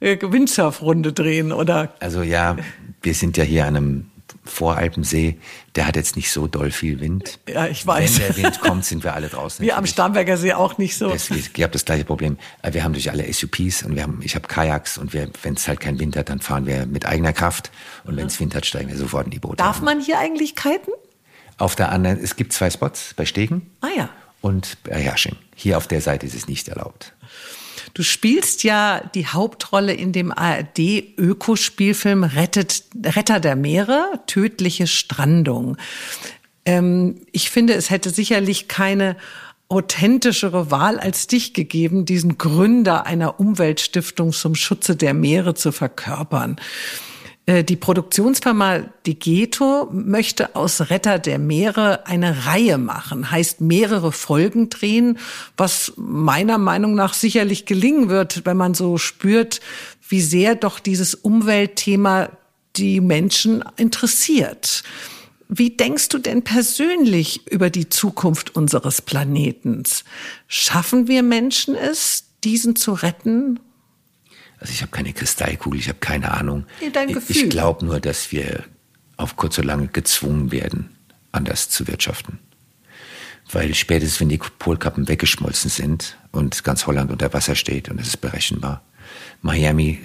äh, Windsurfrunde drehen, oder? Also ja, wir sind ja hier an einem Voralpensee, der hat jetzt nicht so doll viel Wind. Ja, ich weiß. Wenn der Wind kommt, sind wir alle draußen. Wir am Starnberger See auch nicht so. Das, ich habe das gleiche Problem. Äh, wir haben durch alle SUPs und wir haben, ich habe Kajaks und wenn es halt keinen Wind hat, dann fahren wir mit eigener Kraft und wenn es Wind hat, steigen wir sofort in die Boote. Darf man hier eigentlich kiten? Auf der anderen, es gibt zwei Spots bei Stegen. Ah ja. Und bei Hersching. Hier auf der Seite ist es nicht erlaubt. Du spielst ja die Hauptrolle in dem ARD-Ökospielfilm Retter der Meere, tödliche Strandung. Ähm, ich finde, es hätte sicherlich keine authentischere Wahl als dich gegeben, diesen Gründer einer Umweltstiftung zum Schutze der Meere zu verkörpern. Äh, die Produktionsfirma Digeto möchte aus Retter der Meere eine Reihe machen, heißt mehrere Folgen drehen, was meiner Meinung nach sicherlich gelingen wird, wenn man so spürt, wie sehr doch dieses Umweltthema die Menschen interessiert. Wie denkst du denn persönlich über die Zukunft unseres Planetens? Schaffen wir Menschen es, diesen zu retten Also ich habe keine Kristallkugel, ich habe keine Ahnung. Dein Gefühl. Ich glaube nur, dass wir auf kurz oder lang gezwungen werden, anders zu wirtschaften. Weil spätestens, wenn die Polkappen weggeschmolzen sind und ganz Holland unter Wasser steht und es ist berechenbar, Miami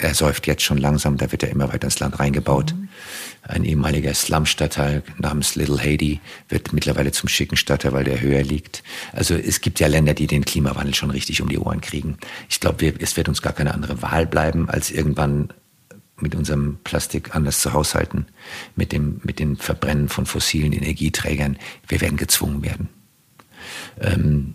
ersäuft jetzt schon langsam, da wird ja immer weiter ins Land reingebaut. Mhm. Ein ehemaliger Slum-Stadtteil namens Little Haiti wird mittlerweile zum schicken Stadtteil, weil der höher liegt. Also es gibt ja Länder, die den Klimawandel schon richtig um die Ohren kriegen. Ich glaube, es wird uns gar keine andere Wahl bleiben, als irgendwann mit unserem Plastik anders zu haushalten, mit dem, mit dem Verbrennen von fossilen Energieträgern. Wir werden gezwungen werden. Ähm,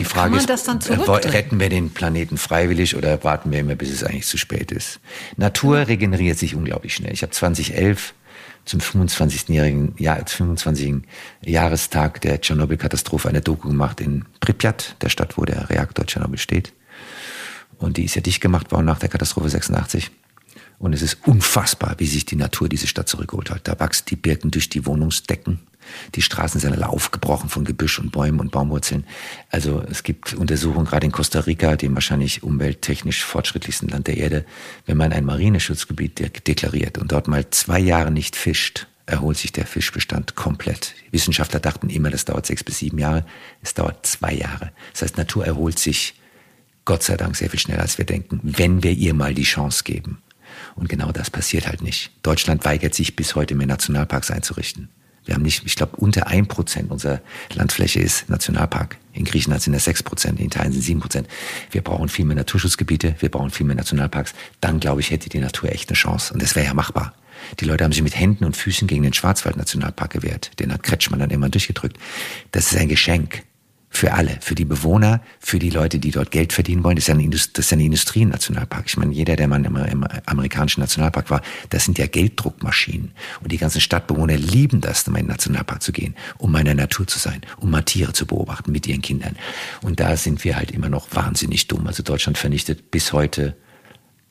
die Frage ist, retten wir den Planeten freiwillig oder warten wir immer, bis es eigentlich zu spät ist? Natur regeneriert sich unglaublich schnell. Ich habe 2011 zum 25-jährigen Jahr, 25. Jahrestag der Tschernobyl-Katastrophe eine Doku gemacht in Pripyat, der Stadt, wo der Reaktor Tschernobyl steht. Und die ist ja dicht gemacht worden nach der Katastrophe 86. Und es ist unfassbar, wie sich die Natur diese Stadt zurückgeholt hat. Da wachsen die Birken durch die Wohnungsdecken. Die Straßen sind alle aufgebrochen von Gebüsch und Bäumen und Baumwurzeln. Also es gibt Untersuchungen gerade in Costa Rica, dem wahrscheinlich umwelttechnisch fortschrittlichsten Land der Erde. Wenn man ein Marineschutzgebiet de deklariert und dort mal zwei Jahre nicht fischt, erholt sich der Fischbestand komplett. Wissenschaftler dachten immer, das dauert sechs bis sieben Jahre. Es dauert zwei Jahre. Das heißt, Natur erholt sich Gott sei Dank sehr viel schneller, als wir denken, wenn wir ihr mal die Chance geben. Und genau das passiert halt nicht. Deutschland weigert sich bis heute mehr Nationalparks einzurichten. Wir haben nicht, ich glaube, unter ein Prozent unserer Landfläche ist Nationalpark. In Griechenland sind das sechs Prozent, in Italien sind sieben Prozent. Wir brauchen viel mehr Naturschutzgebiete, wir brauchen viel mehr Nationalparks. Dann, glaube ich, hätte die Natur echt eine Chance. Und das wäre ja machbar. Die Leute haben sich mit Händen und Füßen gegen den Schwarzwald-Nationalpark gewehrt. Den hat Kretschmann dann immer durchgedrückt. Das ist ein Geschenk. Für alle, für die Bewohner, für die Leute, die dort Geld verdienen wollen. Das ist ja ein, das ist ein Industrienationalpark. Ich meine, jeder, der mal im, im amerikanischen Nationalpark war, das sind ja Gelddruckmaschinen. Und die ganzen Stadtbewohner lieben das, in meinen Nationalpark zu gehen, um meiner Natur zu sein, um mal Tiere zu beobachten mit ihren Kindern. Und da sind wir halt immer noch wahnsinnig dumm. Also Deutschland vernichtet bis heute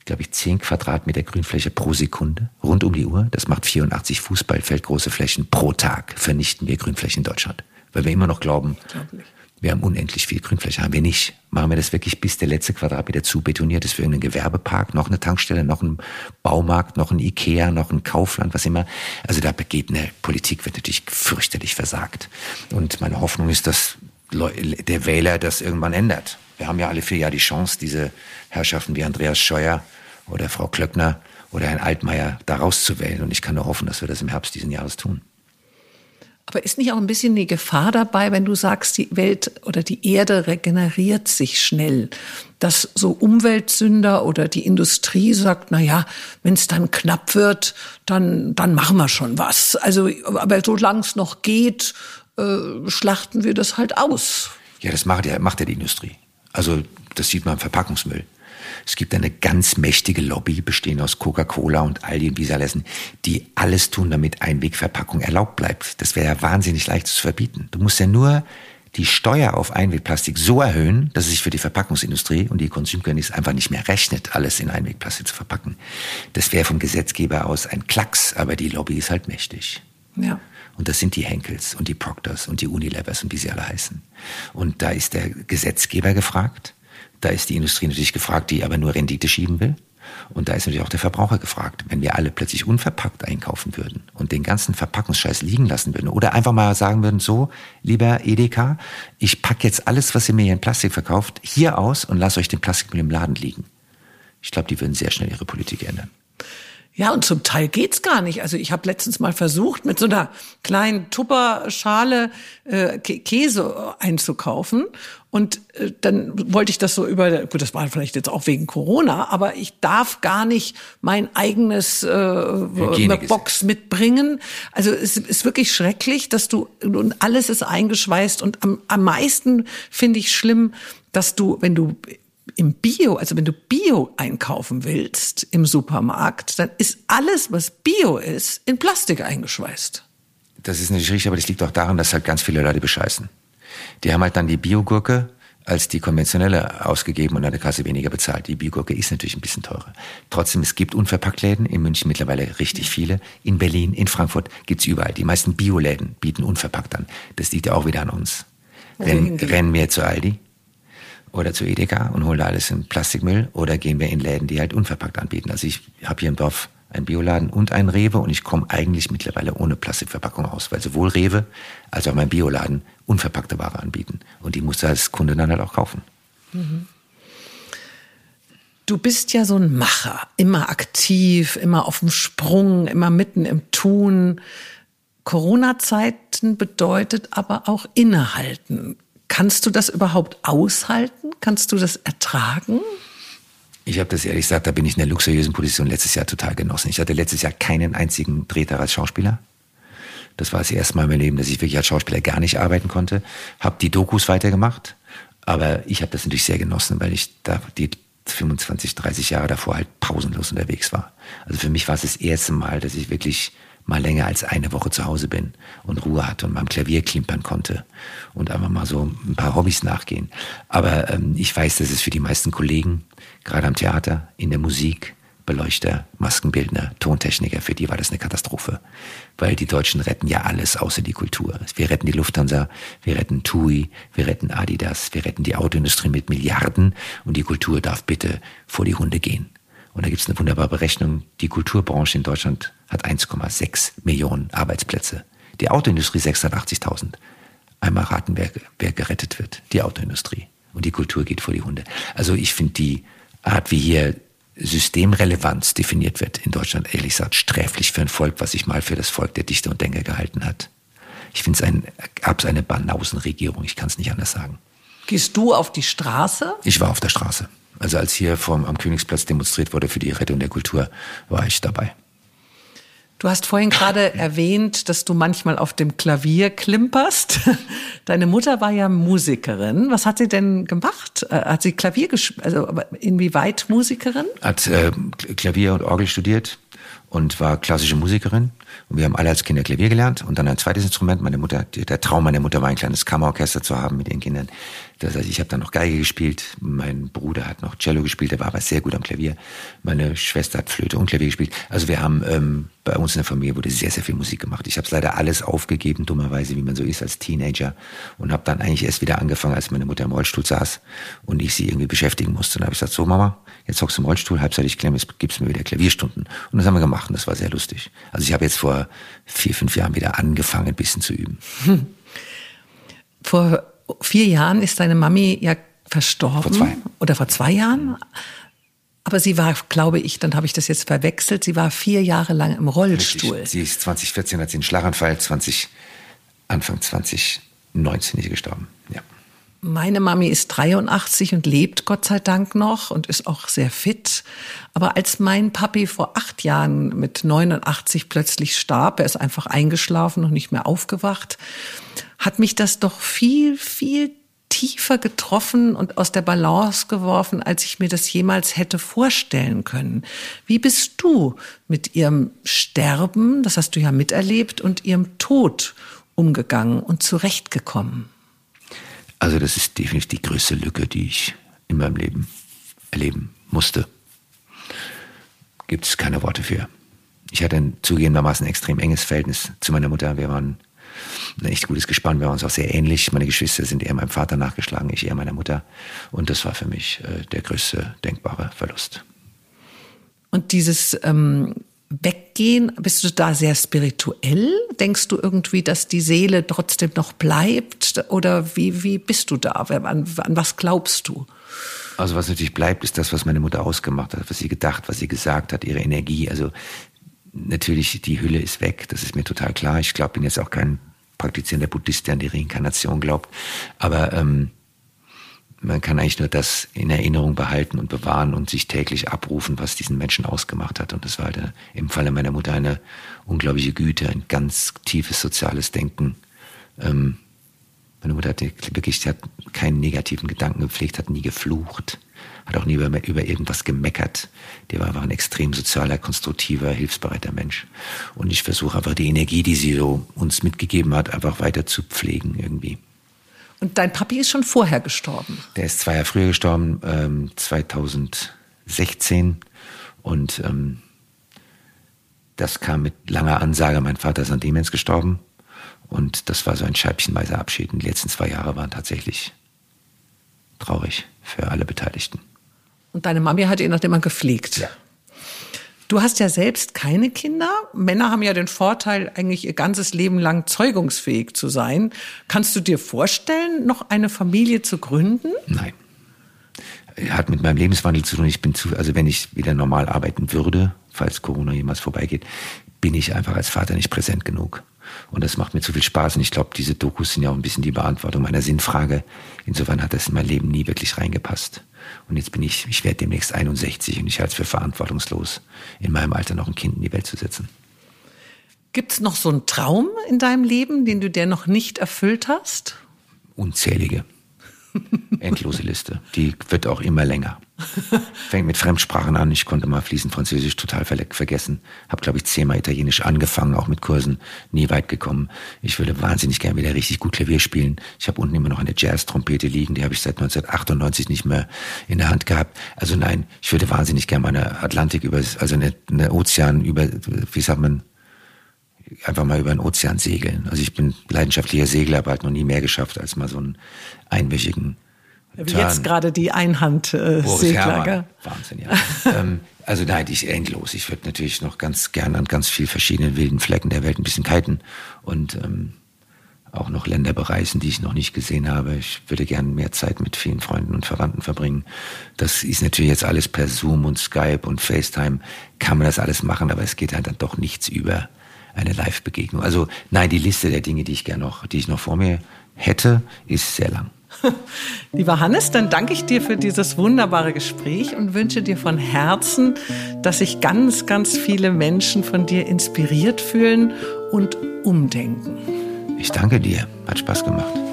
glaube ich, 10 Quadratmeter Grünfläche pro Sekunde, rund um die Uhr. Das macht 84 Fußballfeldgroße Flächen pro Tag, vernichten wir Grünflächen in Deutschland. Weil wir immer noch glauben, wir haben unendlich viel Grünfläche, haben wir nicht. Machen wir das wirklich bis der letzte Quadratmeter zu betoniert ist für irgendeinen Gewerbepark, noch eine Tankstelle, noch ein Baumarkt, noch ein Ikea, noch ein Kaufland, was immer. Also da begeht eine Politik, wird natürlich fürchterlich versagt. Und meine Hoffnung ist, dass der Wähler das irgendwann ändert. Wir haben ja alle vier Jahre die Chance, diese Herrschaften wie Andreas Scheuer oder Frau Klöckner oder Herrn Altmaier da rauszuwählen. Und ich kann nur hoffen, dass wir das im Herbst diesen Jahres tun. Aber ist nicht auch ein bisschen die Gefahr dabei, wenn du sagst, die Welt oder die Erde regeneriert sich schnell, dass so Umweltsünder oder die Industrie sagt, na ja, wenn es dann knapp wird, dann dann machen wir schon was. Also, aber solange es noch geht, äh, schlachten wir das halt aus. Ja, das macht ja macht ja die Industrie. Also das sieht man im Verpackungsmüll. Es gibt eine ganz mächtige Lobby, bestehend aus Coca-Cola und Aldi und Visalessen, die alles tun, damit Einwegverpackung erlaubt bleibt. Das wäre ja wahnsinnig leicht zu verbieten. Du musst ja nur die Steuer auf Einwegplastik so erhöhen, dass es sich für die Verpackungsindustrie und die Konsumkönigs einfach nicht mehr rechnet, alles in Einwegplastik zu verpacken. Das wäre vom Gesetzgeber aus ein Klacks, aber die Lobby ist halt mächtig. Ja. Und das sind die Henkels und die Proctors und die Unilevers und wie sie alle heißen. Und da ist der Gesetzgeber gefragt. Da ist die Industrie natürlich gefragt, die aber nur Rendite schieben will. Und da ist natürlich auch der Verbraucher gefragt. Wenn wir alle plötzlich unverpackt einkaufen würden und den ganzen Verpackungsscheiß liegen lassen würden oder einfach mal sagen würden, so, lieber Edeka, ich packe jetzt alles, was ihr mir hier in Plastik verkauft, hier aus und lasst euch den Plastikmüll im Laden liegen. Ich glaube, die würden sehr schnell ihre Politik ändern. Ja, und zum Teil geht's gar nicht. Also ich habe letztens mal versucht, mit so einer kleinen Tupperschale äh, Käse einzukaufen. Und äh, dann wollte ich das so über, gut, das war vielleicht jetzt auch wegen Corona, aber ich darf gar nicht mein eigenes äh, Box mitbringen. Also es ist wirklich schrecklich, dass du, und alles ist eingeschweißt. Und am, am meisten finde ich schlimm, dass du, wenn du im Bio, also wenn du Bio einkaufen willst im Supermarkt, dann ist alles, was Bio ist, in Plastik eingeschweißt. Das ist natürlich richtig, aber das liegt auch daran, dass halt ganz viele Leute bescheißen. Die haben halt dann die Biogurke als die konventionelle ausgegeben und an der Kasse weniger bezahlt. Die Biogurke ist natürlich ein bisschen teurer. Trotzdem, es gibt Unverpacktläden, in München mittlerweile richtig viele. In Berlin, in Frankfurt gibt's überall. Die meisten Bioläden bieten unverpackt an. Das liegt ja auch wieder an uns. Rennen, rennen wir zu Aldi, oder zu Edeka und hole alles in Plastikmüll oder gehen wir in Läden, die halt unverpackt anbieten. Also ich habe hier im Dorf einen Bioladen und einen Rewe und ich komme eigentlich mittlerweile ohne Plastikverpackung aus, weil sowohl Rewe als auch mein Bioladen unverpackte Ware anbieten und die musst du als Kunde dann halt auch kaufen. Mhm. Du bist ja so ein Macher, immer aktiv, immer auf dem Sprung, immer mitten im Tun. Corona-Zeiten bedeutet aber auch innehalten. Kannst du das überhaupt aushalten? Kannst du das ertragen? Ich habe das ehrlich gesagt, da bin ich in der luxuriösen Position letztes Jahr total genossen. Ich hatte letztes Jahr keinen einzigen Drehtag als Schauspieler. Das war das erste Mal in meinem Leben, dass ich wirklich als Schauspieler gar nicht arbeiten konnte. Habe die Dokus weitergemacht, aber ich habe das natürlich sehr genossen, weil ich da die 25, 30 Jahre davor halt pausenlos unterwegs war. Also für mich war es das erste Mal, dass ich wirklich mal länger als eine Woche zu Hause bin und Ruhe hatte und beim Klavier klimpern konnte und einfach mal so ein paar Hobbys nachgehen. Aber ähm, ich weiß, dass es für die meisten Kollegen, gerade am Theater, in der Musik, Beleuchter, Maskenbildner, Tontechniker, für die war das eine Katastrophe. Weil die Deutschen retten ja alles außer die Kultur. Wir retten die Lufthansa, wir retten TUI, wir retten Adidas, wir retten die Autoindustrie mit Milliarden und die Kultur darf bitte vor die Hunde gehen. Und da gibt es eine wunderbare Berechnung. Die Kulturbranche in Deutschland hat 1,6 Millionen Arbeitsplätze. Die Autoindustrie 680.000. Einmal raten, wer, wer gerettet wird. Die Autoindustrie. Und die Kultur geht vor die Hunde. Also ich finde die Art, wie hier Systemrelevanz definiert wird in Deutschland, ehrlich gesagt, sträflich für ein Volk, was sich mal für das Volk der Dichter und Denker gehalten hat. Ich finde es ein, gab es eine Banausenregierung, ich kann es nicht anders sagen. Gehst du auf die Straße? Ich war auf der Straße. Also als hier vom, am Königsplatz demonstriert wurde für die Rettung der Kultur, war ich dabei. Du hast vorhin gerade erwähnt, dass du manchmal auf dem Klavier klimperst. Deine Mutter war ja Musikerin. Was hat sie denn gemacht? Äh, hat sie Klavier gespielt? Also inwieweit Musikerin? Hat äh, Klavier und Orgel studiert und war klassische Musikerin. Und wir haben alle als Kinder Klavier gelernt und dann ein zweites Instrument. Meine Mutter, der Traum meiner Mutter war ein kleines Kammerorchester zu haben mit ihren Kindern. Das heißt, ich habe dann noch Geige gespielt. Mein Bruder hat noch Cello gespielt, der war aber sehr gut am Klavier. Meine Schwester hat Flöte und Klavier gespielt. Also wir haben ähm, bei uns in der Familie wurde sehr, sehr viel Musik gemacht. Ich habe es leider alles aufgegeben, dummerweise, wie man so ist als Teenager. Und habe dann eigentlich erst wieder angefangen, als meine Mutter im Rollstuhl saß und ich sie irgendwie beschäftigen musste. Dann habe ich gesagt, so Mama, jetzt hockst du im Rollstuhl, halbseitig klemmen, jetzt gibst mir wieder Klavierstunden. Und das haben wir gemacht und das war sehr lustig. Also ich habe jetzt vor vier, fünf Jahren wieder angefangen, ein bisschen zu üben. Hm. Vor vier Jahren ist deine Mami ja verstorben. Vor zwei. Oder vor zwei Jahren. Aber sie war, glaube ich, dann habe ich das jetzt verwechselt, sie war vier Jahre lang im Rollstuhl. Richtig. Sie ist 2014 hat sie einen Schlaganfall, 20, Anfang 2019 ist sie gestorben. Ja. Meine Mami ist 83 und lebt Gott sei Dank noch und ist auch sehr fit. Aber als mein Papi vor acht Jahren mit 89 plötzlich starb, er ist einfach eingeschlafen und nicht mehr aufgewacht, hat mich das doch viel, viel tiefer getroffen und aus der Balance geworfen, als ich mir das jemals hätte vorstellen können. Wie bist du mit ihrem Sterben, das hast du ja miterlebt, und ihrem Tod umgegangen und zurechtgekommen? Also das ist definitiv die größte Lücke, die ich in meinem Leben erleben musste. Gibt es keine Worte für. Ich hatte ein zugegebenermaßen extrem enges Verhältnis zu meiner Mutter. Wir waren ein echt gutes Gespann. Wir waren uns auch sehr ähnlich. Meine Geschwister sind eher meinem Vater nachgeschlagen, ich eher meiner Mutter. Und das war für mich äh, der größte denkbare Verlust. Und dieses ähm, Weggehen, bist du da sehr spirituell? Denkst du irgendwie, dass die Seele trotzdem noch bleibt? Oder wie, wie bist du da? An, an was glaubst du? Also was natürlich bleibt, ist das, was meine Mutter ausgemacht hat, was sie gedacht, was sie gesagt hat, ihre Energie. Also natürlich, die Hülle ist weg, das ist mir total klar. Ich glaube, bin jetzt auch kein praktizierender Buddhist, der an die Reinkarnation glaubt. Aber ähm, man kann eigentlich nur das in Erinnerung behalten und bewahren und sich täglich abrufen, was diesen Menschen ausgemacht hat. Und das war halt äh, im Falle meiner Mutter eine unglaubliche Güte, ein ganz tiefes soziales Denken. Ähm, meine Mutter hatte wirklich, hat keinen negativen Gedanken gepflegt, hat nie geflucht, hat auch nie über, über irgendwas gemeckert. Der war einfach ein extrem sozialer, konstruktiver, hilfsbereiter Mensch. Und ich versuche einfach die Energie, die sie so uns mitgegeben hat, einfach weiter zu pflegen irgendwie. Und dein Papi ist schon vorher gestorben? Der ist zwei Jahre früher gestorben, ähm, 2016. Und ähm, das kam mit langer Ansage. Mein Vater ist an Demenz gestorben. Und das war so ein scheibchenweiser Abschied. Und die letzten zwei Jahre waren tatsächlich traurig. für alle Beteiligten. Und deine Mami hat ihn nachdem immer gepflegt. Ja. Du hast ja selbst keine Kinder. Männer haben ja den Vorteil, eigentlich ihr ganzes Leben lang zeugungsfähig zu sein. Kannst du dir vorstellen, noch eine Familie zu gründen? Nein. Hat mit meinem Lebenswandel zu tun. Ich bin zu, also wenn ich wieder normal arbeiten würde, falls Corona jemals vorbeigeht, bin ich einfach als Vater nicht präsent genug. Und das macht mir zu viel Spaß. Und ich glaube, diese Dokus sind ja auch ein bisschen die Beantwortung meiner Sinnfrage. Insofern hat das in mein Leben nie wirklich reingepasst. Und jetzt bin ich, ich werde demnächst 61 und ich halte es für verantwortungslos, in meinem Alter noch ein Kind in die Welt zu setzen. Gibt es noch so einen Traum in deinem Leben, den du dir noch nicht erfüllt hast? Unzählige. Endlose Liste. Die wird auch immer länger. Fängt mit Fremdsprachen an. Ich konnte mal fließend Französisch total vergessen. Habe, glaube ich, zehnmal Italienisch angefangen, auch mit Kursen. Nie weit gekommen. Ich würde wahnsinnig gerne wieder richtig gut Klavier spielen. Ich habe unten immer noch eine Jazz-Trompete liegen. Die habe ich seit 1998 nicht mehr in der Hand gehabt. Also nein, ich würde wahnsinnig gerne meine Atlantik über, also eine, eine Ozean über, wie sagt man, einfach mal über den Ozean segeln. Also ich bin leidenschaftlicher Segler, aber halt noch nie mehr geschafft als mal so einen einwöchigen Wie jetzt gerade die Einhand-Segler. Äh, Wahnsinn, ja. ähm, also nein, ich endlos. Ich würde natürlich noch ganz gerne an ganz vielen verschiedenen wilden Flecken der Welt ein bisschen kiten und ähm, auch noch Länder bereisen, die ich noch nicht gesehen habe. Ich würde gerne mehr Zeit mit vielen Freunden und Verwandten verbringen. Das ist natürlich jetzt alles per Zoom und Skype und FaceTime kann man das alles machen, aber es geht halt dann doch nichts über eine Live-Begegnung. Also nein, die Liste der Dinge, die ich gerne noch, die ich noch vor mir hätte, ist sehr lang. Lieber Hannes, dann danke ich dir für dieses wunderbare Gespräch und wünsche dir von Herzen, dass sich ganz, ganz viele Menschen von dir inspiriert fühlen und umdenken. Ich danke dir. Hat Spaß gemacht.